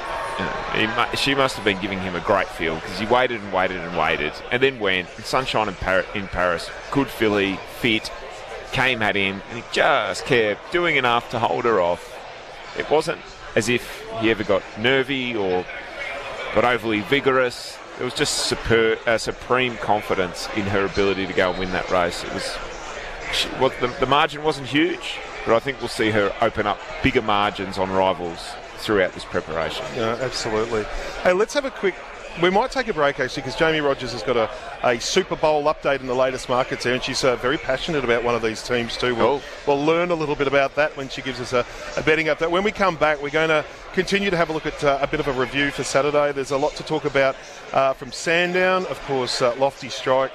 You know, mu- she must have been giving him a great feel because he waited and waited and waited, and then went. Sunshine in, Par- in Paris, good filly, fit, came at him, and he just kept doing enough to hold her off. It wasn't as if he ever got nervy or got overly vigorous. It was just super, uh, supreme confidence in her ability to go and win that race. It was she, well, the, the margin wasn't huge, but I think we'll see her open up bigger margins on rivals throughout this preparation. Yeah, absolutely. Hey, let's have a quick. We might take a break actually because Jamie Rogers has got a, a Super Bowl update in the latest markets there, and she's uh, very passionate about one of these teams too. We'll, Cool. we'll learn a little bit about that when she gives us a, a betting update. When we come back, we're going to continue to have a look at uh, a bit of a review for Saturday. There's a lot to talk about uh, from Sandown, of course, uh, Lofty Strike.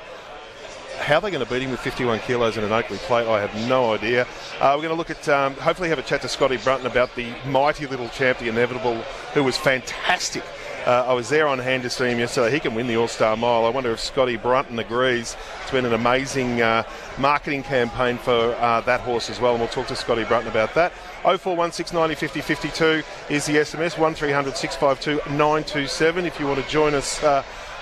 How they're going to beat him with 51 kilos in an Oakleigh plate, I have no idea. Uh, we're going to look at, um, hopefully, have a chat to Scotty Brunton about the mighty little champ, the inevitable, who was fantastic. Uh, I was there on hand to see him yesterday. He can win the All Star Mile. I wonder if Scotty Brunton agrees. It's been an amazing uh, marketing campaign for uh, that horse as well, and we'll talk to Scotty Brunton about that. 0416 90 50 52 is the SMS, 1300 652 927 if you want to join us.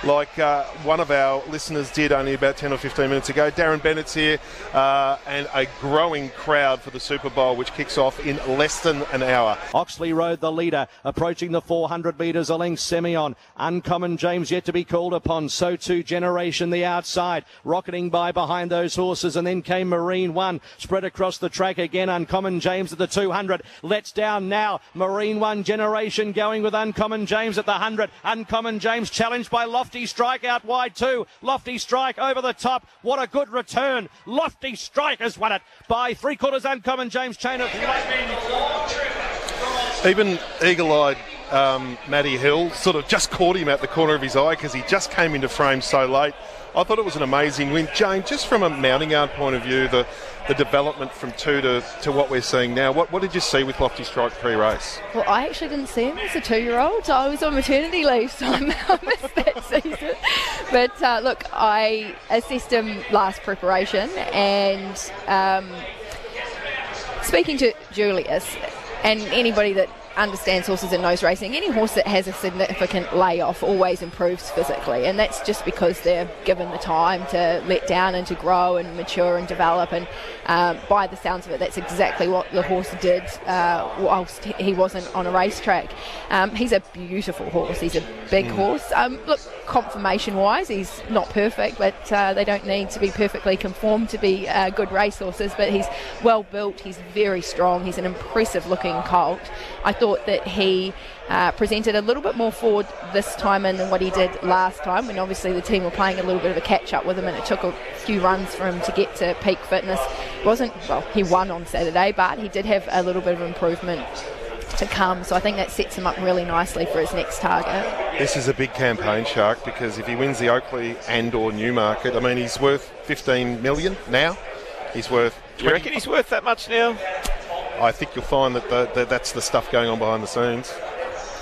Like uh, one of our listeners did only about 10 or 15 minutes ago. Darren Bennett's here, uh, and a growing crowd for the Super Bowl, which kicks off in less than an hour. Oxley Road, the leader, approaching the 400 metres. Aling Semyon, Uncommon James yet to be called upon. So too Generation the outside, rocketing by behind those horses, and then came Marine One, spread across the track again. Uncommon James at the 200, lets down now. Marine One Generation going with Uncommon James at the 100. Uncommon James challenged by Lofty Strike out wide too. Lofty Strike over the top. What a good return. Lofty Strike has won it by three quarters. Uncommon James chain Even eagle-eyed um, Matty Hill sort of just caught him at the corner of his eye because he just came into frame so late. I thought it was an amazing win. Jane, just from a mounting yard point of view, the, the development from two to, to what we're seeing now, what, what did you see with Lofty Strike pre-race? Well, I actually didn't see him as a two-year-old. I was on maternity leave, so I missed that season. But uh, look, I assessed him last preparation, and um, speaking to Julius and anybody that understands horses and knows racing, any horse that has a significant layoff always improves physically, and that's just because they're given the time to let down and to grow and mature and develop. And um, by the sounds of it, that's exactly what the horse did uh, whilst he wasn't on a racetrack. Um, he's a beautiful horse. He's a big Mm. horse. Um, look, conformation wise, he's not perfect, but uh, they don't need to be perfectly conformed to be uh, good race horses. But he's well built, he's very strong, he's an impressive looking colt. I thought that he uh, presented a little bit more forward this time than what he did last time, when obviously the team were playing a little bit of a catch up with him, and it took a few runs for him to get to peak fitness. It wasn't well, he won on Saturday, but he did have a little bit of improvement to come. So I think that sets him up really nicely for his next target. This is a big campaign, Shark, because if he wins the Oakleigh and or Newmarket, I mean, he's worth 15 million now. He's worth. You reckon he's worth that much now? I think you'll find that the, the, that's the stuff going on behind the scenes.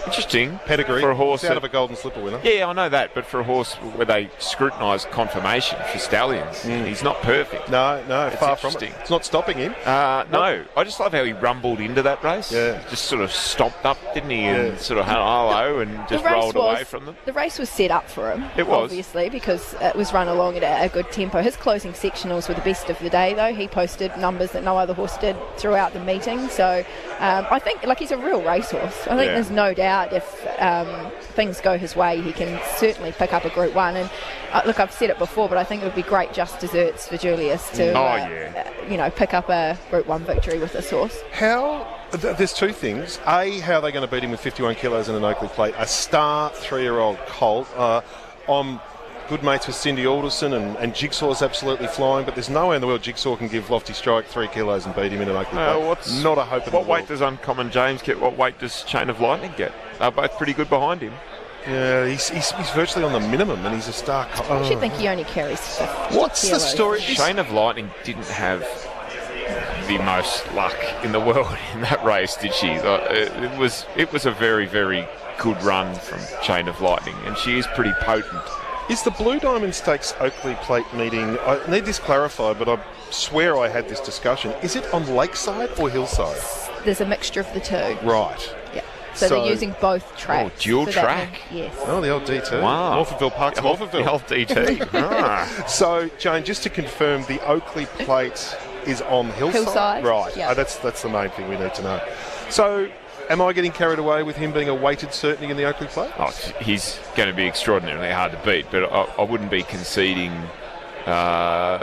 Interesting. Pedigree. For a horse He's out that- of a Golden Slipper winner. Yeah, I know that, but for a horse where they scrutinise confirmation for stallions, he's not perfect. No, no, It's far from it. It's not stopping him. Uh, no, I just love how he rumbled into that race. Yeah. Just sort of stomped up, didn't he? And Yeah. sort of hello and just the race rolled was, away from them. The race was set up for him. It was. obviously because it was run along at a, a good tempo. His closing sectionals were the best of the day, though. He posted numbers that no other horse did throughout the meeting. So um, I think, like, he's a real racehorse. I think Yeah. there's no doubt if um, things go his way, he can certainly pick up a Group One. And uh, look, I've said it before, but I think it would be great just desserts for Julius to, Oh, uh, yeah. uh, you know, pick up a Group One victory with this horse. How? th- There's two things. A, how are they going to beat him with 51 kilos and an Oakleigh plate? A star three-year-old colt. Uh, I'm good mates with Cindy Alderson, and, and Jigsaw's absolutely flying, but there's no way in the world Jigsaw can give Lofty Strike three kilos and beat him in an Oakleigh Uh, what's Not a hope in What the world. weight does Uncommon James get? What weight does Chain of Lightning get? They're both pretty good behind him. Yeah, he's, he's, he's virtually on the minimum, and he's a star. Co- I actually oh. think he only carries. 50 What's the kilos. story? Chain of Lightning didn't have the most luck in the world in that race, did she? Uh, It it was it was a very very good run from Chain of Lightning, and she is pretty potent. Is the Blue Diamond Stakes Oakleigh Plate meeting? I need this clarified, but I swear I had this discussion. Is it on Lakeside or Hillside? There's a mixture of the two. Right. Yeah. So, So- they're using both tracks. Oh, dual track. one. Yes. Oh, the old DT. Wow. Morphettville Park's The old- the old DT. Ah. So, Jane, just to confirm, the Oakleigh Plate is on Hillside. Hillside, Right. yeah. Oh, that's that's the main thing we need to know. So, am I getting carried away with him being a weighted certainty in the Oakleigh Plate? Oh, he's going to be extraordinarily hard to beat, but I, I wouldn't be conceding uh,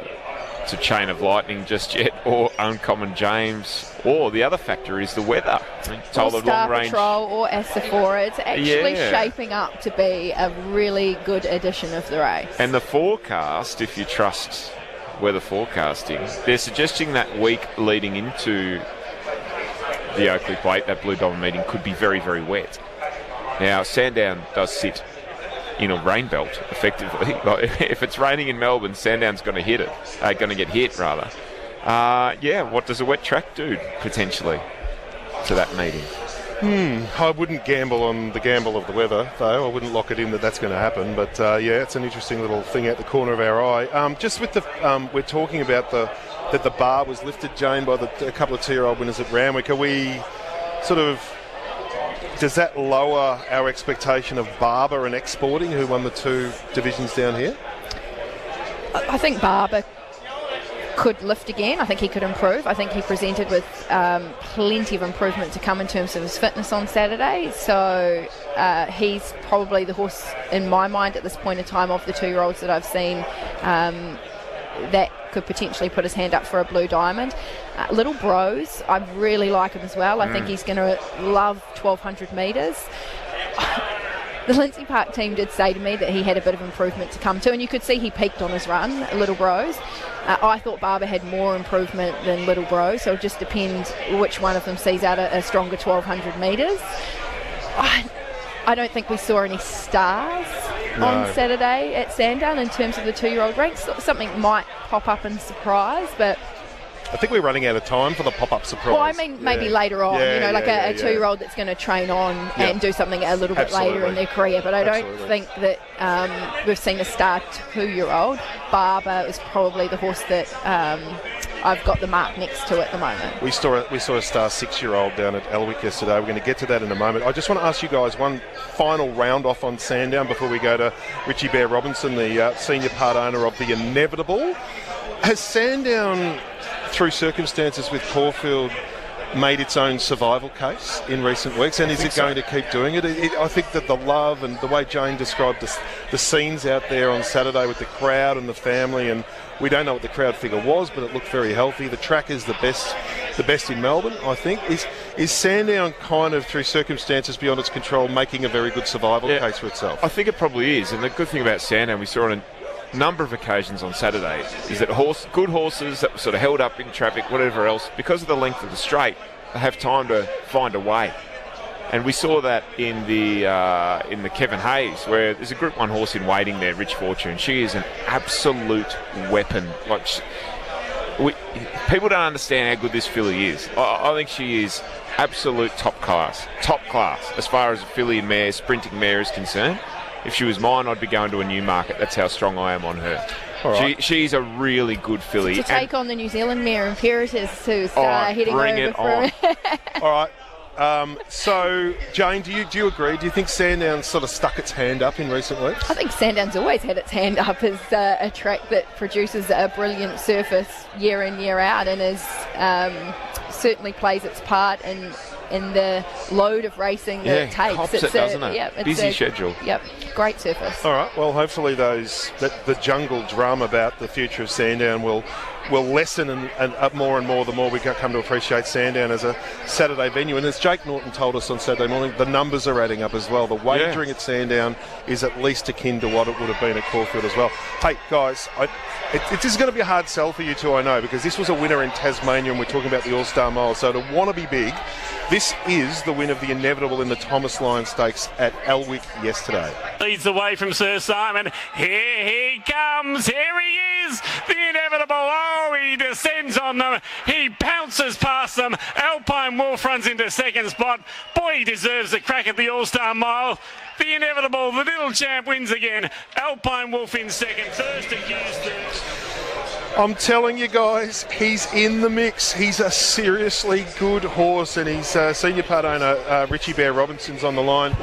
to Chain of Lightning just yet, or Uncommon James, or the other factor is the weather. I mean, Or told Star long range. Patrol or Asafora. It's actually Yeah. shaping up to be a really good edition of the race. And the forecast, if you trust weather forecasting, they're suggesting that week leading into the Oakleigh Plate, that Blue Diamond meeting, could be very, very wet. Now, Sandown does sit in a rain belt, effectively. If it's raining in Melbourne, Sandown's going to hit it, uh, going to get hit, rather. Uh, yeah, what does a wet track do, potentially, to that meeting? Hmm. I wouldn't gamble on the gamble of the weather, though. I wouldn't lock it in that that's going to happen. But uh, yeah, it's an interesting little thing out the corner of our eye. Um, just with the, um, we're talking about the that the bar was lifted, Jane, by the, a couple of two-year-old winners at Randwick. Are we sort of? Does that lower our expectation of Barber and Exporting, who won the two divisions down here? I think Barber could lift again. I think he could improve. I think he presented with um, plenty of improvement to come in terms of his fitness on Saturday. So uh, he's probably the horse, in my mind, at this point in time, of the two year olds that I've seen. Um, that could potentially put his hand up for a blue diamond. Uh, Little Bros, I really like him as well. I think Mm. he's going to love 1200 metres. The Lindsay Park team did say to me that he had a bit of improvement to come to, and you could see he peaked on his run, Little Bros. Uh, I thought Barber had more improvement than Little Bros, so it just depends which one of them sees out a, a stronger 1200 metres. I, I don't think we saw any stars No. on Saturday at Sandown in terms of the two year old ranks. Something might pop up and surprise, but I think we're running out of time for the pop-up surprise. well, I mean, maybe Yeah. later on, Yeah, you know, like yeah, a, two-year-old that's going to train on and do something a little bit later in their career. But I don't Absolutely. think that um, we've seen a star two-year-old. Barber is probably the horse that um, I've got the mark next to it at the moment. We saw a, we saw a star six-year-old down at Elwick yesterday. We're going to get to that in a moment. I just want to ask you guys one final round off on Sandown before we go to Richie Bear Robinson, the uh, senior part owner of the Inevitable. Has Sandown, through circumstances with Caulfield, made its own survival case in recent weeks, and is it going to keep doing it? It- it- I think that the love and the way Jane described the, the scenes out there on Saturday with the crowd and the family, and we don't know what the crowd figure was, but it looked very healthy. The track is the best, the best in Melbourne, I think. Is is Sandown kind of through circumstances beyond its control making a very good survival Yeah. case for itself? I think it probably is, and the good thing about Sandown, we saw on a number of occasions on Saturday, is that horse, good horses that were sort of held up in traffic, whatever else, because of the length of the straight, they have time to find a way. And we saw that in the uh, in the Kevin Hayes, where there's a Group One horse in waiting there, Rich Fortune. She is an absolute weapon. Like she, we, people don't understand how good this filly is. I, I think she is absolute top class, top class as far as a filly mare, sprinting mare is concerned. If she was mine, I'd be going to a new market. That's how strong I am on her. All right. She, she's a really good filly. To And- take on the New Zealand mare Imperatus, who's uh, heading bring over it from. All right. Um, so, Jane, do you do you agree? Do you think Sandown sort of stuck its hand up in recent weeks? I think Sandown's always had its hand up as uh, a track that produces a brilliant surface year in year out, and is um, certainly plays its part in in the load of racing that Yeah, it takes. cops it's it, a, doesn't it? Yep, it's Busy a- schedule. Yep, great surface. All right. Well, hopefully those that the jungle drum about the future of Sandown will will lessen and, and up more and more the more we come to appreciate Sandown as a Saturday venue. And as Jake Norton told us on Saturday morning, the numbers are adding up as well. The wagering at Sandown is at least akin to what it would have been at Caulfield as well. Hey guys, I, it, it is going to be a hard sell for you two, I know, because this was a winner in Tasmania, and we're talking about the All Star Mile. So to want to be big, this is the win of the inevitable in the Thomas Lyon Stakes at Elwick yesterday. Leads the way from Sir Simon. Here he comes. Here he is. The inevitable. Oh, he descends on them. He pounces past them. Alpine Wolf runs into second spot. Boy, he deserves a crack at the All Star Mile. The inevitable, the little champ wins again. Alpine Wolf in second. I'm telling you guys, he's in the mix. He's a seriously good horse, and he's uh, senior part owner uh, Richie Bear Robinson's on the line.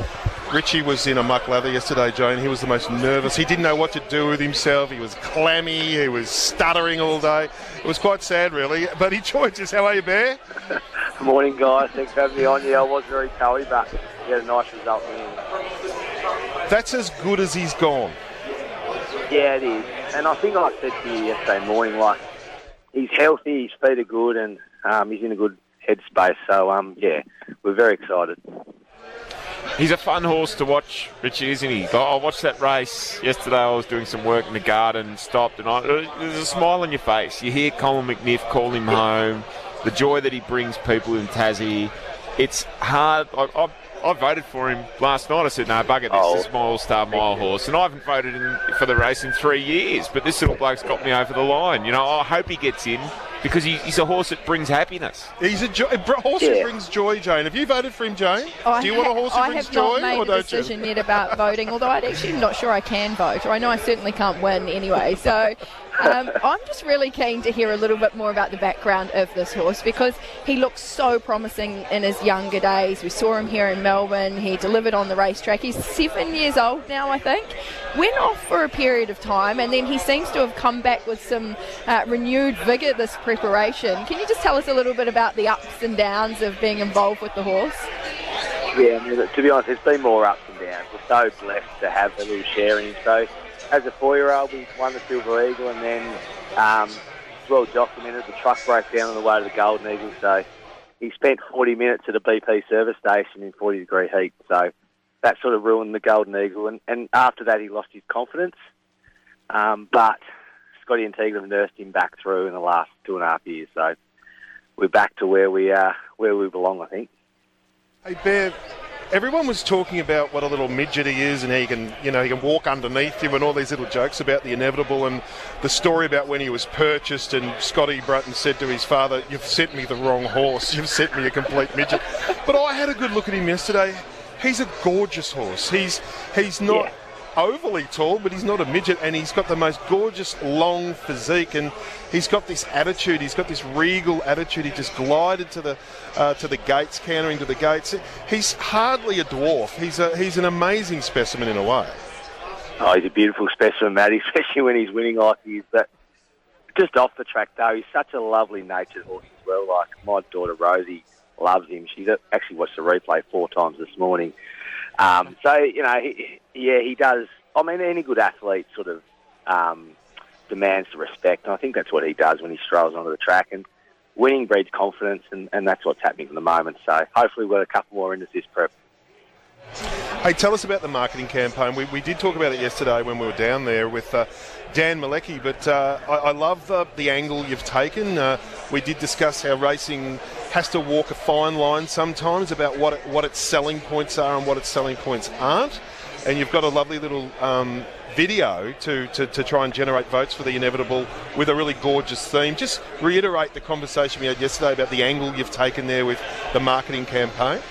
Richie was in a muck lather yesterday, Jane. He was the most nervous. He didn't know what to do with himself. He was clammy. He was stuttering all day. It was quite sad, really. But he joins us. How are you, Bear? Morning, guys. Thanks for having me on. Yeah, I was very toey, but we had a nice result in the end. That's as good as he's gone. Yeah, it is. And I think like I said to you yesterday morning, like, he's healthy, his feet are good, and um, he's in a good headspace. So, um, yeah, we're very excited. He's a fun horse to watch, Richie, isn't he? I watched that race yesterday. I was doing some work in the garden, stopped, and I, there's a smile on your face. You hear Colin McNiff call him home, the joy that he brings people in Tassie. It's hard. I, I, I voted for him last night. I said, no, bugger this. Oh. This is my all-star mile horse. And I haven't voted in, for the race in three years, but this little bloke's got me over the line. You know, I hope he gets in because he, he's a horse that brings happiness. He's a, jo- a horse who Yeah. brings joy, Jane. Have you voted for him, Jane? I Do you want a ha- horse who I brings have joy, not made or a don't decision you? yet about voting, although I'm actually not sure I can vote, or I know I certainly can't win anyway. So um, I'm just really keen to hear a little bit more about the background of this horse because he looks so promising in his younger days. We saw him here in Melbourne. He delivered on the racetrack. He's seven years old now, I think. Went off for a period of time, and then he seems to have come back with some uh, renewed vigour this preparation. Can you just tell us a little bit about the ups and downs of being involved with the horse? Yeah, I mean, to be honest, it's been more ups and downs. We're so blessed to have a little share in. So, as a four-year-old, we won the Silver Eagle, and then um, well documented. The truck broke down on the way to the Golden Eagle, so he spent 40 minutes at a BP service station in 40 degree heat. So that sort of ruined the Golden Eagle, and, and after that, he lost his confidence. Um, but Scotty and Tegan have nursed him back through in the last two and a half years. So we're back to where we are, where we belong, I think. Hey, Bear, everyone was talking about what a little midget he is and he can, you know, he can walk underneath him, and all these little jokes about the inevitable and the story about when he was purchased and Scotty Brunton said to his father, you've sent me the wrong horse, you've sent me a complete midget. But I had a good look at him yesterday. He's a gorgeous horse. He's he's not overly tall, but he's not a midget, and he's got the most gorgeous long physique, and he's got this attitude. He's got this regal attitude. He just glided to the uh, to the gates, countering to the gates. He's hardly a dwarf. He's a he's an amazing specimen in a way. Oh, he's a beautiful specimen, Matty, especially when he's winning like he is. But just off the track, though, he's such a lovely natured horse as well. Like my daughter Rosie loves him. She actually watched the replay four times this morning. Um, so you know, he, yeah, he does. I mean, any good athlete sort of um, demands the respect, and I think that's what he does when he strolls onto the track. And winning breeds confidence, and, and that's what's happening at the moment. So hopefully, we've got a couple more into this prep. Hey, tell us about the marketing campaign. We, we did talk about it yesterday when we were down there with uh, Dan Malecki, but uh, I, I, love the, the, angle you've taken. Uh, we did discuss how racing has to walk a fine line sometimes about what it, what its selling points are and what its selling points aren't. And you've got a lovely little um, video to, to, to try and generate votes for the inevitable with a really gorgeous theme. Just reiterate the conversation we had yesterday about the angle you've taken there with the marketing campaign.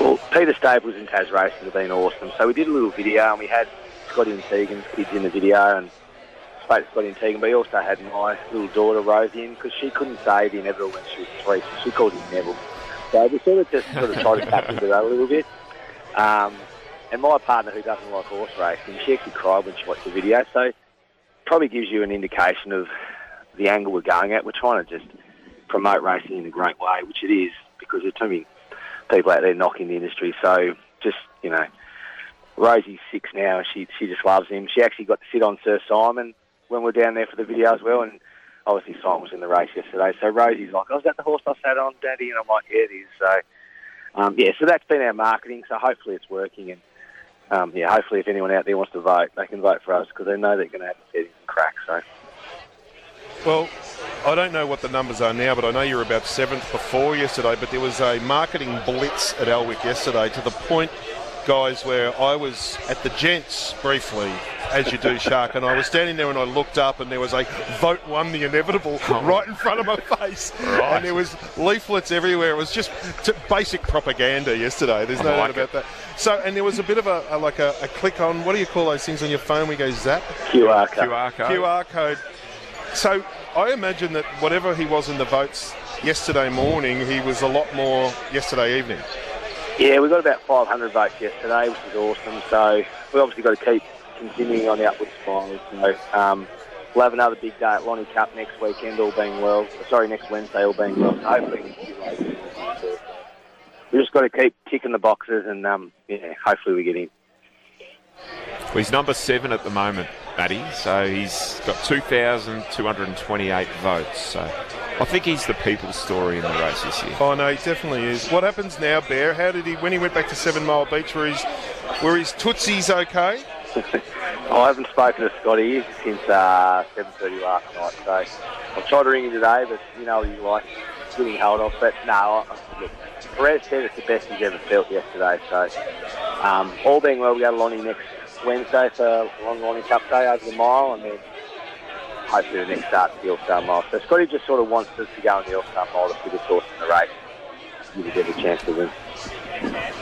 Well, Peter Staples and Tasracing have been awesome. So we did a little video and we had Scotty and Tegan's kids in the video and spoke to Scotty and Tegan, but he also had my little daughter Rosie in because she couldn't say the inevitable when she was three, so she called him Neville. So we sort of just sort of tried to tap into that a little bit. Um, and my partner, who doesn't like horse racing, she actually cried when she watched the video. So probably gives you an indication of the angle we're going at. We're trying to just promote racing in a great way, which it is, because there's too many people out there knocking the industry. So just, you know, Rosie's six now. She she just loves him. She actually got to sit on Sir Simon when we are down there for the video as well. And obviously Simon was in the race yesterday. So Rosie's like, oh, is that the horse I sat on, Daddy? And I'm like, yeah, it is. So, um, yeah, so that's been our marketing. So hopefully it's working. And, um, yeah, hopefully if anyone out there wants to vote, they can vote for us because they know they're going to have to some cracks. So. Well, I don't know what the numbers are now, but I know you were about seventh before yesterday. But there was a marketing blitz at Elwick yesterday to the point, guys, where I was at the gents briefly, as you do, Shark, and I was standing there and I looked up and there was a vote won the inevitable oh. right in front of my face, right. and there was leaflets everywhere. It was just basic propaganda yesterday. There's no like doubt about that. So, and there was a bit of a, a like a, a, click on. What do you call those things on your phone? We go zap. QR code. QR code. QR code so I imagine that whatever he was in the votes yesterday morning, he was a lot more yesterday evening. Yeah, we got about 500 votes yesterday, which is awesome. So we obviously got to keep continuing on the upward spiral. So um, we'll have another big day at Lonnie Cup next weekend, all being well. Sorry, next Wednesday, all being well. Hopefully we just got to keep ticking the boxes, and um, yeah, hopefully we get in. Well, he's number seven at the moment. Matty. So he's got 2,228 votes. So I think he's the people's story in the race this year. Oh no, he definitely is. What happens now, Bear? How did he when he went back to Seven Mile Beach, where he's where his tootsie's okay? I haven't spoken to Scotty since uh, 7:30 last night. So I've tried to ring him today, but you know he's like getting held off. But no, look, Perez said it's the best he's ever felt yesterday. So um, all being well, we got a Lonnie next Wednesday for Long Lonnie Cup Day over the mile, and then hopefully the next start the All Star Mile. So Scotty just sort of wants us to go in the All Star Mile to put the horse in the race, give of a chance to win.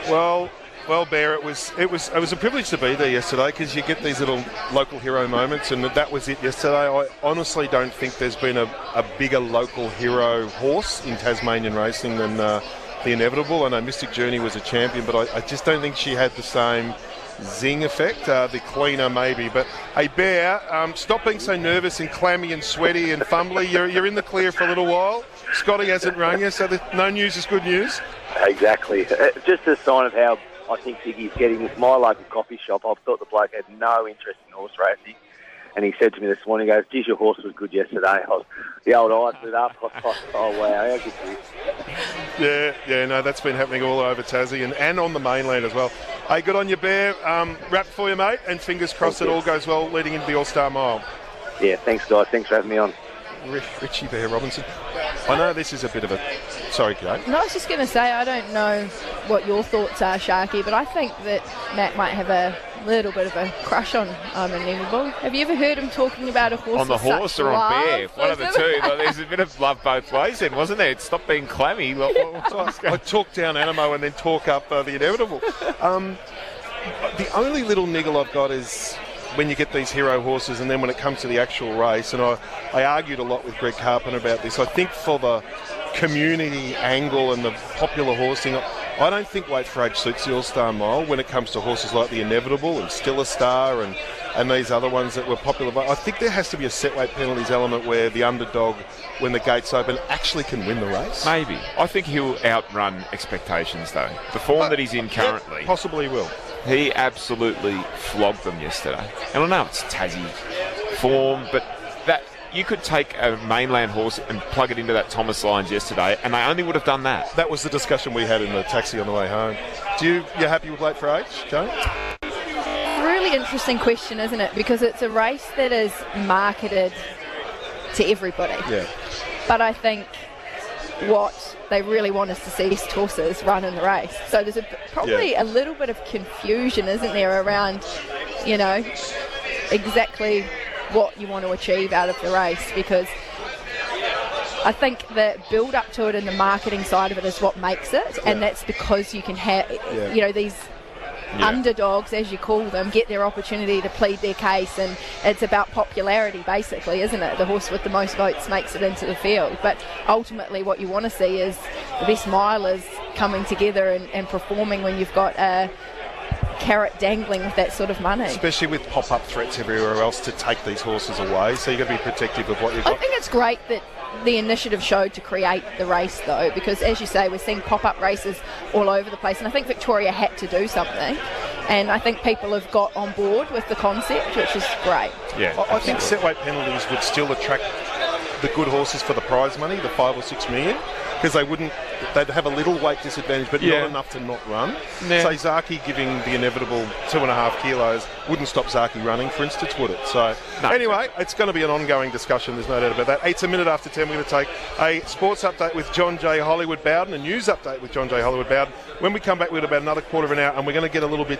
Well, well, Bear, it was it was it was a privilege to be there yesterday because you get these little local hero moments, and that was it yesterday. I honestly don't think there's been a, a bigger local hero horse in Tasmanian racing than uh, the Inevitable. I know Mystic Journey was a champion, but I, I just don't think she had the same zing effect. Uh, the cleaner, maybe. But hey, Bear, um, stop being so nervous and clammy and sweaty and fumbly. You're, you're in the clear for a little while. Scotty hasn't rung you, so the, no news is good news. Exactly. Uh, just a sign of how I think Ziggy's getting with my local coffee shop. I thought the bloke had no interest in horse racing. And he said to me this morning, he goes, geez, your horse was good yesterday. I Was, the old eyes lit up. oh, wow, how good is Yeah, yeah, no, that's been happening all over Tassie and, and on the mainland as well. Hey, good on you, Bear. Um, wrap for you, mate, and fingers crossed Thank it you. all goes well leading into the All Star Mile. Yeah, thanks, guys. Thanks for having me on. Richie Bear Robinson. I know this is a bit of a. Sorry, Kate. No, I was just going to say, I don't know what your thoughts are, Sharky, but I think that Matt might have a little bit of a crush on um, Inevitable. Have you ever heard him talking about a horse? On the horse or on Bear? One of the two. Well, there's a bit of love both ways then, wasn't there? Stop being clammy. I talk down Anamoe and then talk up uh, the Inevitable. Um, the only little niggle I've got is when you get these hero horses, and then when it comes to the actual race, and I, I argued a lot with Greg Carpenter about this. I think for the community angle and the popular horsing, I don't think Weight for Age suits the All Star Mile when it comes to horses like the Inevitable and Still a Star and, and these other ones that were popular. But I think there has to be a set weight penalties element where the underdog, when the gates open, actually can win the race. Maybe. I think he'll outrun expectations, though. The form uh, that he's in currently. possibly will. He absolutely flogged them yesterday. And I know it's Tassie form, but that you could take a mainland horse and plug it into that Thomas Lyons yesterday, and they only would have done that. That was the discussion we had in the taxi on the way home. Do you you happy with Weight for Age, Joan? Really interesting question, isn't it? Because it's a race that is marketed to everybody. Yeah. But I think what they really want us to see best horses run in the race. So there's a, probably a little bit of confusion, isn't there, around, you know, exactly what you want to achieve out of the race because I think the build up to it and the marketing side of it is what makes it, and that's because you can have, Yeah. you know, these Yeah. underdogs, as you call them, get their opportunity to plead their case, and it's about popularity, basically, isn't it? The horse with the most votes makes it into the field, but ultimately, what you want to see is the best milers coming together and, and performing when you've got a carrot dangling with that sort of money. Especially with pop-up threats everywhere else to take these horses away, so you've got to be protective of what you've got. I think it's great that the initiative showed to create the race, though, because as you say, we're seeing pop up races all over the place, and I think Victoria had to do something. And I think people have got on board with the concept, which is great. Yeah, I, I think set weight penalties would still attract the good horses for the prize money, the five or six million, because they wouldn't. They'd have a little weight disadvantage, but Yeah. not enough to not run. Nah. Say Zaaki giving the inevitable two and a half kilos wouldn't stop Zaaki running, for instance, would it? So anyway, it's going to be an ongoing discussion. There's no doubt about that. It's a minute after ten. We're going to take a sports update with John J. Hollywood Bowden, a news update with John J. Hollywood Bowden. When we come back, we've got about another quarter of an hour, and we're going to get a little bit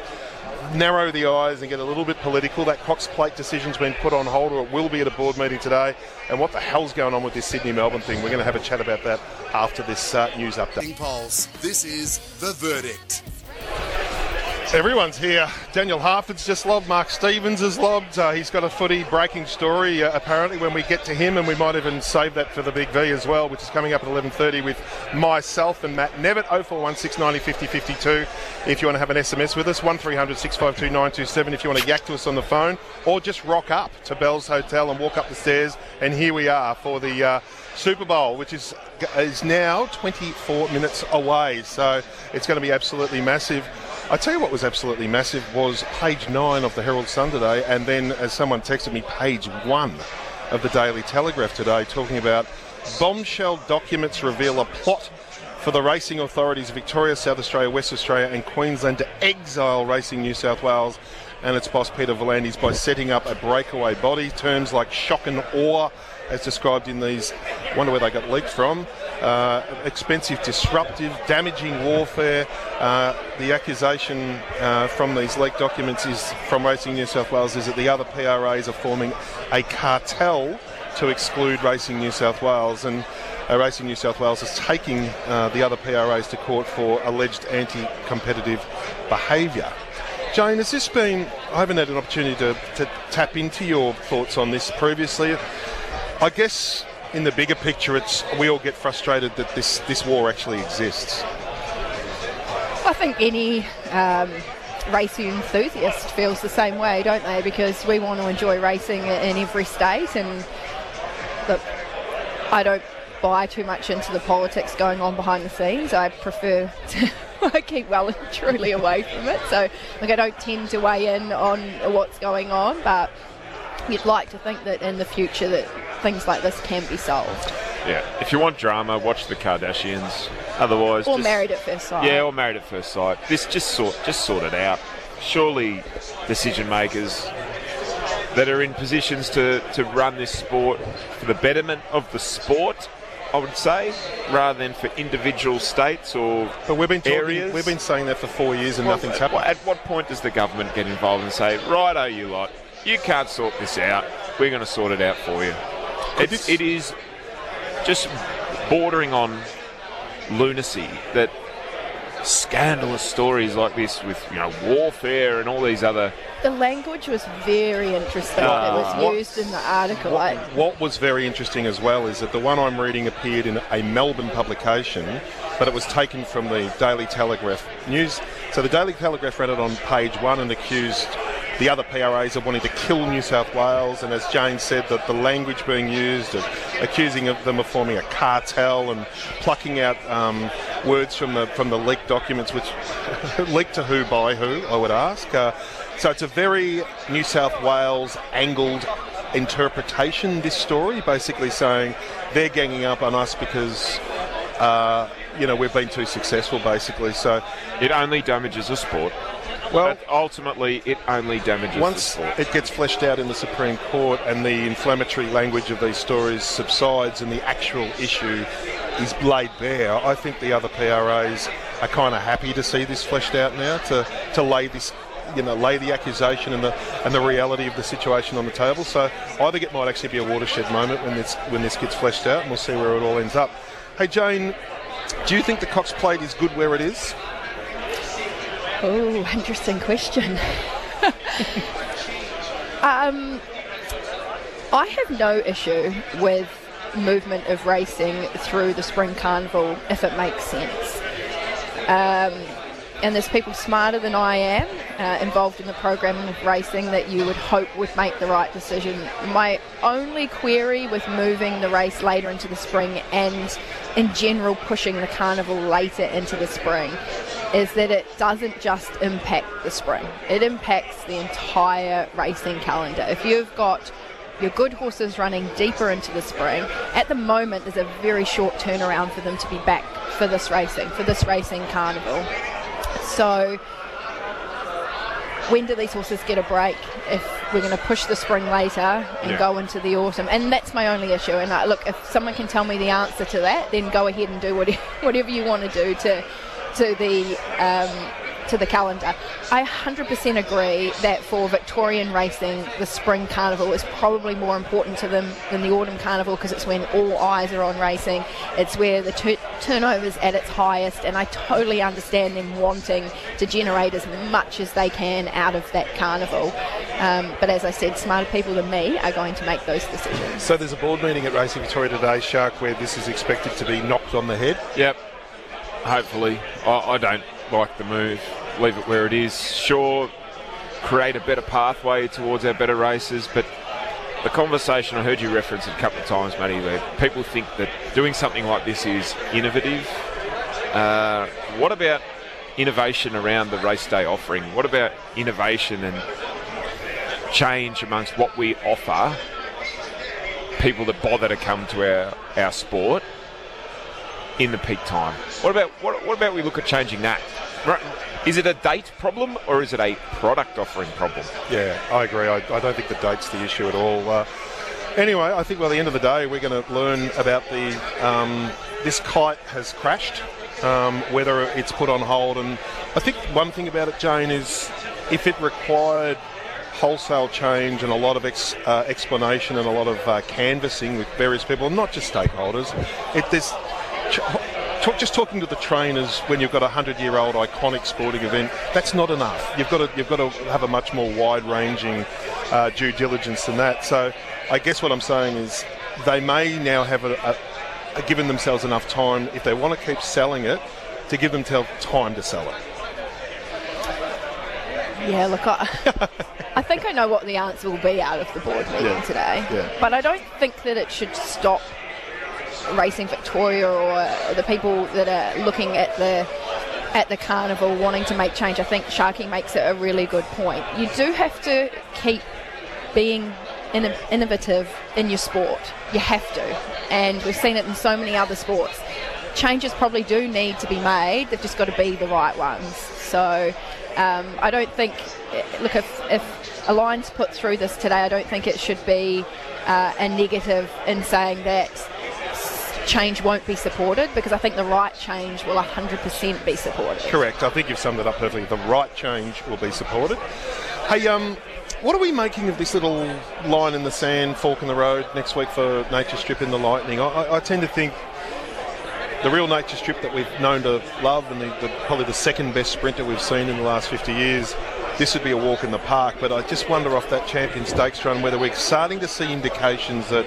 narrow the eyes and get a little bit political. That Cox Plate decision's been put on hold, or it will be at a board meeting today. And what the hell's going on with this Sydney Melbourne thing? We're going to have a chat about that after this uh, news update. Polls. This is The Verdict. Everyone's here. Daniel Harford's just lobbed. Mark Stevens has lobbed. Uh, he's got a footy breaking story. Uh, apparently, when we get to him, and we might even save that for the big V as well, which is coming up at 11:30 with myself and Matt Nevitt. 0416 90 50 52. If you want to have an SMS with us, 1300 652 927. If you want to yak to us on the phone, or just rock up to Bell's Hotel and walk up the stairs, and here we are for the. Uh, Super Bowl, which is is now 24 minutes away, so it's going to be absolutely massive. I tell you what was absolutely massive was page nine of the Herald Sun today, and then as someone texted me, page one of the Daily Telegraph today, talking about bombshell documents reveal a plot for the racing authorities of Victoria, South Australia, West Australia, and Queensland to exile Racing New South Wales and its boss Peter V'landys by setting up a breakaway body. Terms like shock and awe, as described in these, wonder where they got leaked from. Uh, expensive, disruptive, damaging warfare. Uh, the accusation uh, from these leaked documents is from Racing New South Wales is that the other PRAs are forming a cartel to exclude Racing New South Wales and. Uh, Racing New South Wales is taking uh, the other PRAs to court for alleged anti-competitive behaviour. Jane, has this been? I haven't had an opportunity to, to tap into your thoughts on this previously. I guess in the bigger picture, it's we all get frustrated that this this war actually exists. I think any um, racing enthusiast feels the same way, don't they? Because we want to enjoy racing in every state, and look, I don't buy too much into the politics going on behind the scenes. I prefer to I keep well and truly away from it. So, like, I don't tend to weigh in on what's going on, but you'd like to think that in the future that things like this can be solved. Yeah. If you want drama, watch the Kardashians. Otherwise, Or just- married at first sight. Yeah, or married at first sight. This just sort just sort it out. Surely, decision makers that are in positions to, to run this sport for the betterment of the sport, I would say, rather than for individual states or But we've been talking, areas. we've been saying that for four years and Well, nothing's at, happened. At what point does the government get involved and say, right, oh, you lot, you can't sort this out. We're going to sort it out for you. It's, it is just bordering on lunacy that scandalous stories like this with you know warfare and all these other. The language was very interesting Uh, that was what- used in the article. What, what was very interesting as well is that the one I'm reading appeared in a Melbourne publication, but it was taken from the Daily Telegraph news. So the Daily Telegraph ran it on page one and accused the other PRAs are wanting to kill New South Wales, and as Jane said, that the language being used, of accusing of them of forming a cartel and plucking out um, words from the from the leaked documents, which leaked to who by who, I would ask. Uh, so it's a very New South Wales angled interpretation. This story, basically saying they're ganging up on us because. Uh, you know, we've been too successful, basically. So it only damages the sport. Well, But ultimately, it only damages once it gets fleshed out in the Supreme Court and the inflammatory language of these stories subsides and the actual issue is laid bare, I think the other PRAs are kind of happy to see this fleshed out now to, to lay this. You know, lay the accusation and the and the reality of the situation on the table. So I think it might actually be a watershed moment when this when this gets fleshed out, and we'll see where it all ends up. Hey Jane, do you think the Cox Plate is good where it is? Oh, interesting question. um, I have no issue with movement of racing through the spring carnival if it makes sense. Um, and there's people smarter than I am uh, involved in the program of racing that you would hope would make the right decision. My only query with moving the race later into the spring and in general pushing the carnival later into the spring is that it doesn't just impact the spring, it impacts the entire racing calendar. If you've got your good horses running deeper into the spring. At the moment, there's a very short turnaround for them to be back for this racing, for this racing carnival. So, when do these horses get a break if we're going to push the spring later and Yeah. go into the autumn? And that's my only issue. And uh, look, if someone can tell me the answer to that, then go ahead and do what, whatever you want to do to to the um, to the calendar. I 100% agree that for Victorian racing, the spring carnival is probably more important to them than the autumn carnival because it's when all eyes are on racing. It's where the turnover is at its highest, and I totally understand them wanting to generate as much as they can out of that carnival. Um, but as I said, smarter people than me are going to make those decisions. So there's a board meeting at Racing Victoria today, Shark, where this is expected to be knocked on the head. Yep. Hopefully. I, I don't like the move. Leave it where it is. Sure, create a better pathway towards our better races, but the conversation I heard you reference it a couple of times, Matty, where people think that doing something like this is innovative. Uh, what about innovation around the race day offering? What about innovation and change amongst what we offer people that bother to come to our, our sport in the peak time? What about what, what about we look at changing that? Is it a date problem or is it a product offering problem? Yeah, I agree. I, I don't think the date's the issue at all. Uh, anyway, I think by the end of the day, we're going to learn about the um, this kite has crashed, um, whether it's put on hold, and I think one thing about it, Jane, is if it required wholesale change and a lot of ex, uh, explanation and a lot of uh, canvassing with various people, not just stakeholders. It, there's just talking to the trainers when you've got a hundred-year-old iconic sporting event. That's not enough. You've got to you've got to have a much more wide-ranging uh, due diligence than that. So, I guess what I'm saying is they may now have a, a, a given themselves enough time if they want to keep selling it to give themselves time to sell it. Yeah, look, I, I think I know what the answer will be out of the board meeting Yeah. today. Yeah. But I don't think that it should stop Racing Victoria or the people that are looking at the at the carnival wanting to make change. I think Sharky makes it a really good point. You do have to keep being inno- innovative in your sport. You have to, and we've seen it in so many other sports. Changes probably do need to be made. They've just got to be the right ones. So um, I don't think. Look, if, if a line's put through this today, I don't think it should be uh, a negative in saying that change won't be supported because I think the right change will 100% be supported. Correct. I think you've summed it up perfectly. The right change will be supported. Hey, um, what are we making of this little line in the sand, fork in the road next week for Nature Strip in the Lightning? I, I, tend to think the real nature strip that we've known to love, and the, the, probably the second best sprinter we've seen in the last 50 years. This would be a walk in the park, but I just wonder off that Champion Stakes run whether we're starting to see indications that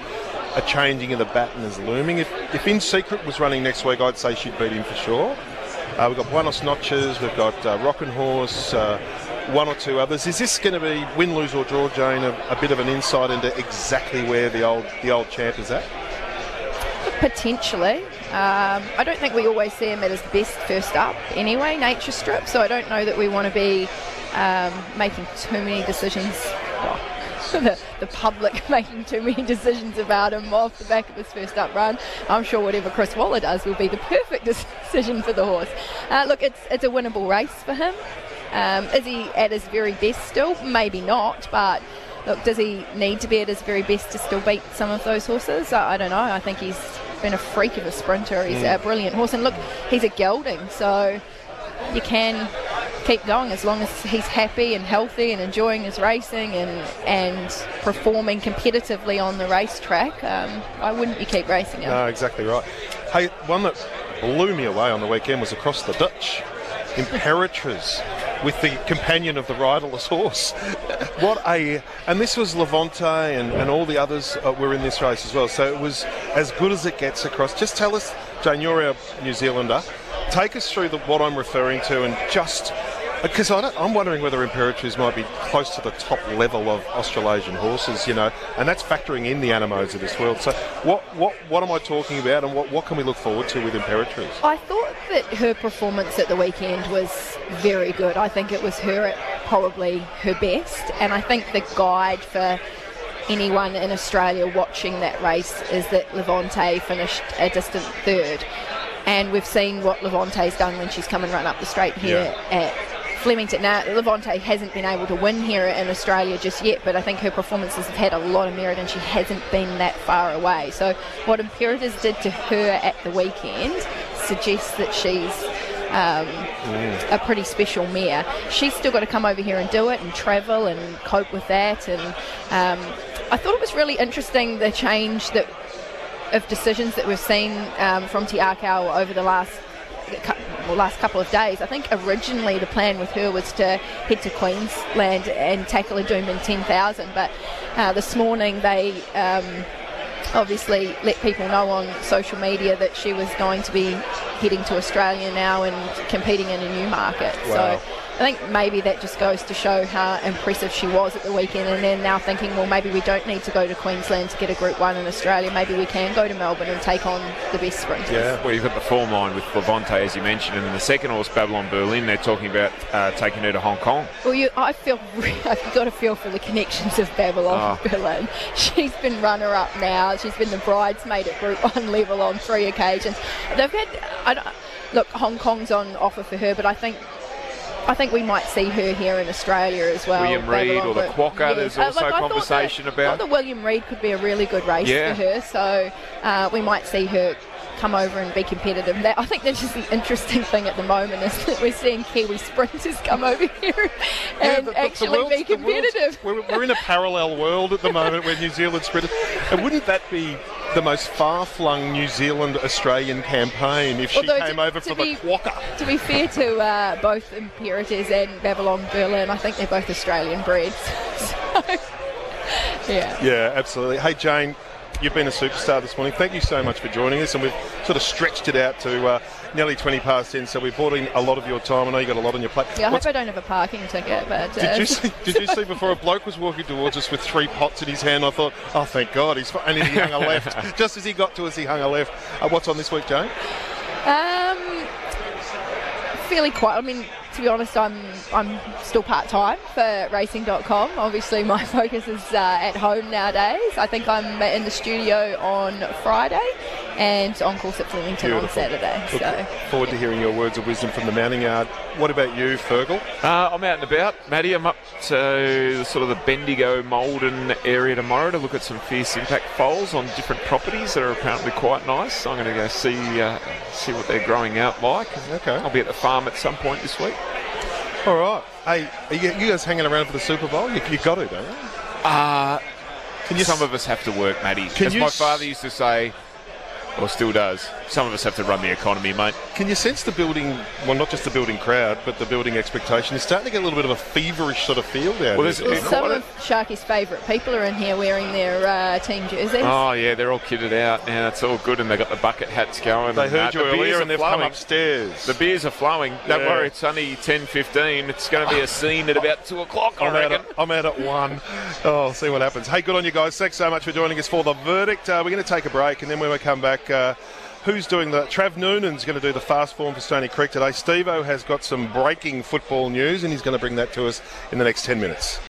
a changing of the baton is looming. If, if In Secret was running next week, I'd say she'd beat him for sure. Uh, we've got Buenos Noches, we've got uh, Rockin' Horse, uh, one or two others. Is this going to be win, lose or draw, Jane? A, a, bit of an insight into exactly where the old the old champ is at. Potentially, um, I don't think we always see him at his best first up. Anyway, nature strip. So I don't know that we want to be um, making too many decisions. The, the public making too many decisions about him off the back of his first up run. I'm sure whatever Chris Waller does will be the perfect decision for the horse. Uh, look, it's it's a winnable race for him. Um, is he at his very best still? Maybe not, but look, does he need to be at his very best to still beat some of those horses? I, I don't know. I think he's been a freak of a sprinter. He's mm. a brilliant horse, and look, he's a gelding, so you can keep going as long as he's happy and healthy and enjoying his racing and and performing competitively on the racetrack. Um, why wouldn't you keep racing him? No, exactly right. Hey, one that blew me away on the weekend was across the ditch. Imperatriz with the companion of the riderless horse. what a and this was Levante and, and all the others uh, were in this race as well. So it was as good as it gets across. Just tell us, Jane, you're a New Zealander. Take us through the, what I'm referring to and just Uh, because I'm wondering whether Imperatriz might be close to the top level of Australasian horses, you know, and that's factoring in the Anamoes of this world. So, what what what am I talking about, and what, what can we look forward to with Imperatriz? I thought that her performance at the weekend was very good. I think it was her at probably her best, and I think the guide for anyone in Australia watching that race is that Levante finished a distant third. And we've seen what Levante's done when she's come and run up the straight here yeah. at Flemington. Now, Levante hasn't been able to win here in Australia just yet, but I think her performances have had a lot of merit and she hasn't been that far away. So, what Imperatriz did to her at the weekend suggests that she's um, a pretty special mare. She's still got to come over here and do it and travel and cope with that. And um, I thought it was really interesting the change that of decisions that we've seen um, from Te Akau over the last well, last couple of days. I think originally the plan with her was to head to Queensland and tackle a Doomben 10,000, but uh, this morning they um, obviously let people know on social media that she was going to be heading to Australia now and competing in a new market. Wow. So I think maybe that just goes to show how impressive she was at the weekend, and then now thinking, well, maybe we don't need to go to Queensland to get a Group One in Australia. Maybe we can go to Melbourne and take on the best sprinters. Yeah, well, you've got the form line with Levante, as you mentioned, and then the second horse, Babylon Berlin. They're talking about uh, taking her to Hong Kong. Well, you, I feel I've got a feel for the connections of Babylon oh. Berlin. She's been runner-up now. She's been the bridesmaid at Group One level on three occasions. They've had. I look, Hong Kong's on offer for her, but I think I think we might see her here in Australia as well. William Reid or the Quokka, yes. there's also uh, like conversation that, about. the William Reid could be a really good race yeah. for her, so uh, we might see her come over and be competitive. That, I think that's just the interesting thing at the moment is that we're seeing Kiwi sprinters come over here and yeah, the, actually be competitive. We're, we're, in a parallel world at the moment where New Zealand sprinters. And wouldn't that be the most far-flung New Zealand Australian campaign if she Although came to, over to for be, the Quokka. To be fair to uh, both Imperatriz and Babylon Berlin, I think they're both Australian breeds. So, yeah. Yeah, absolutely. Hey, Jane, you've been a superstar this morning. Thank you so much for joining us, and we've sort of stretched it out to uh, nearly 20 past 10, so we've brought in a lot of your time. I know you got a lot on your plate. Yeah, I What's, hope I don't have a parking ticket, but... Uh, did, you see, did you see before a bloke was walking towards us with three pots in his hand, I thought, oh, thank God, he's... And he hung a left. Just as he got to us, he hung a left. Uh, what's on this week, Jane? Um, fairly quiet. I mean, to be honest, I'm I'm still part time for racing.com. Obviously, my focus is uh, at home nowadays. I think I'm in the studio on Friday and on course at Flemington Beautiful. on Saturday. Look so forward to hearing your words of wisdom from the mounting yard. What about you, Fergal? Uh, I'm out and about, Matty. I'm up to sort of the Bendigo Maldon area tomorrow to look at some fierce impact foals on different properties that are apparently quite nice. I'm going to go see uh, see what they're growing out like. Okay. I'll be at the farm at some point this week. All right. Hey, are you, you guys hanging around for the Super Bowl? You, you got to, don't you? Uh, can you some s- of us have to work, Matty. As my father used to say, or still does. Some of us have to run the economy, mate. Can you sense the building, well, not just the building crowd, but the building expectation? It's starting to get a little bit of a feverish sort of feel down Well, here. there's- Some of Sharky's favourite people are in here wearing their uh, team jerseys. Oh yeah, they're all kitted out now. It's all good, and they've got the bucket hats going. They and heard that. you The earlier beers and are they've come flowing. upstairs. The beers are flowing. Don't Yeah. worry, it's only 10.15. It's going to be a scene at about two o'clock. I I'm out, at, I'm out at one. Oh, I'll see what happens. Hey, good on you guys. Thanks so much for joining us for the verdict. Uh, we're going to take a break, and then when we come back, uh, who's doing the? Trav Noonan's going to do the fast form for Stony Creek today. Stevo has got some breaking football news, and he's going to bring that to us in the next 10 minutes.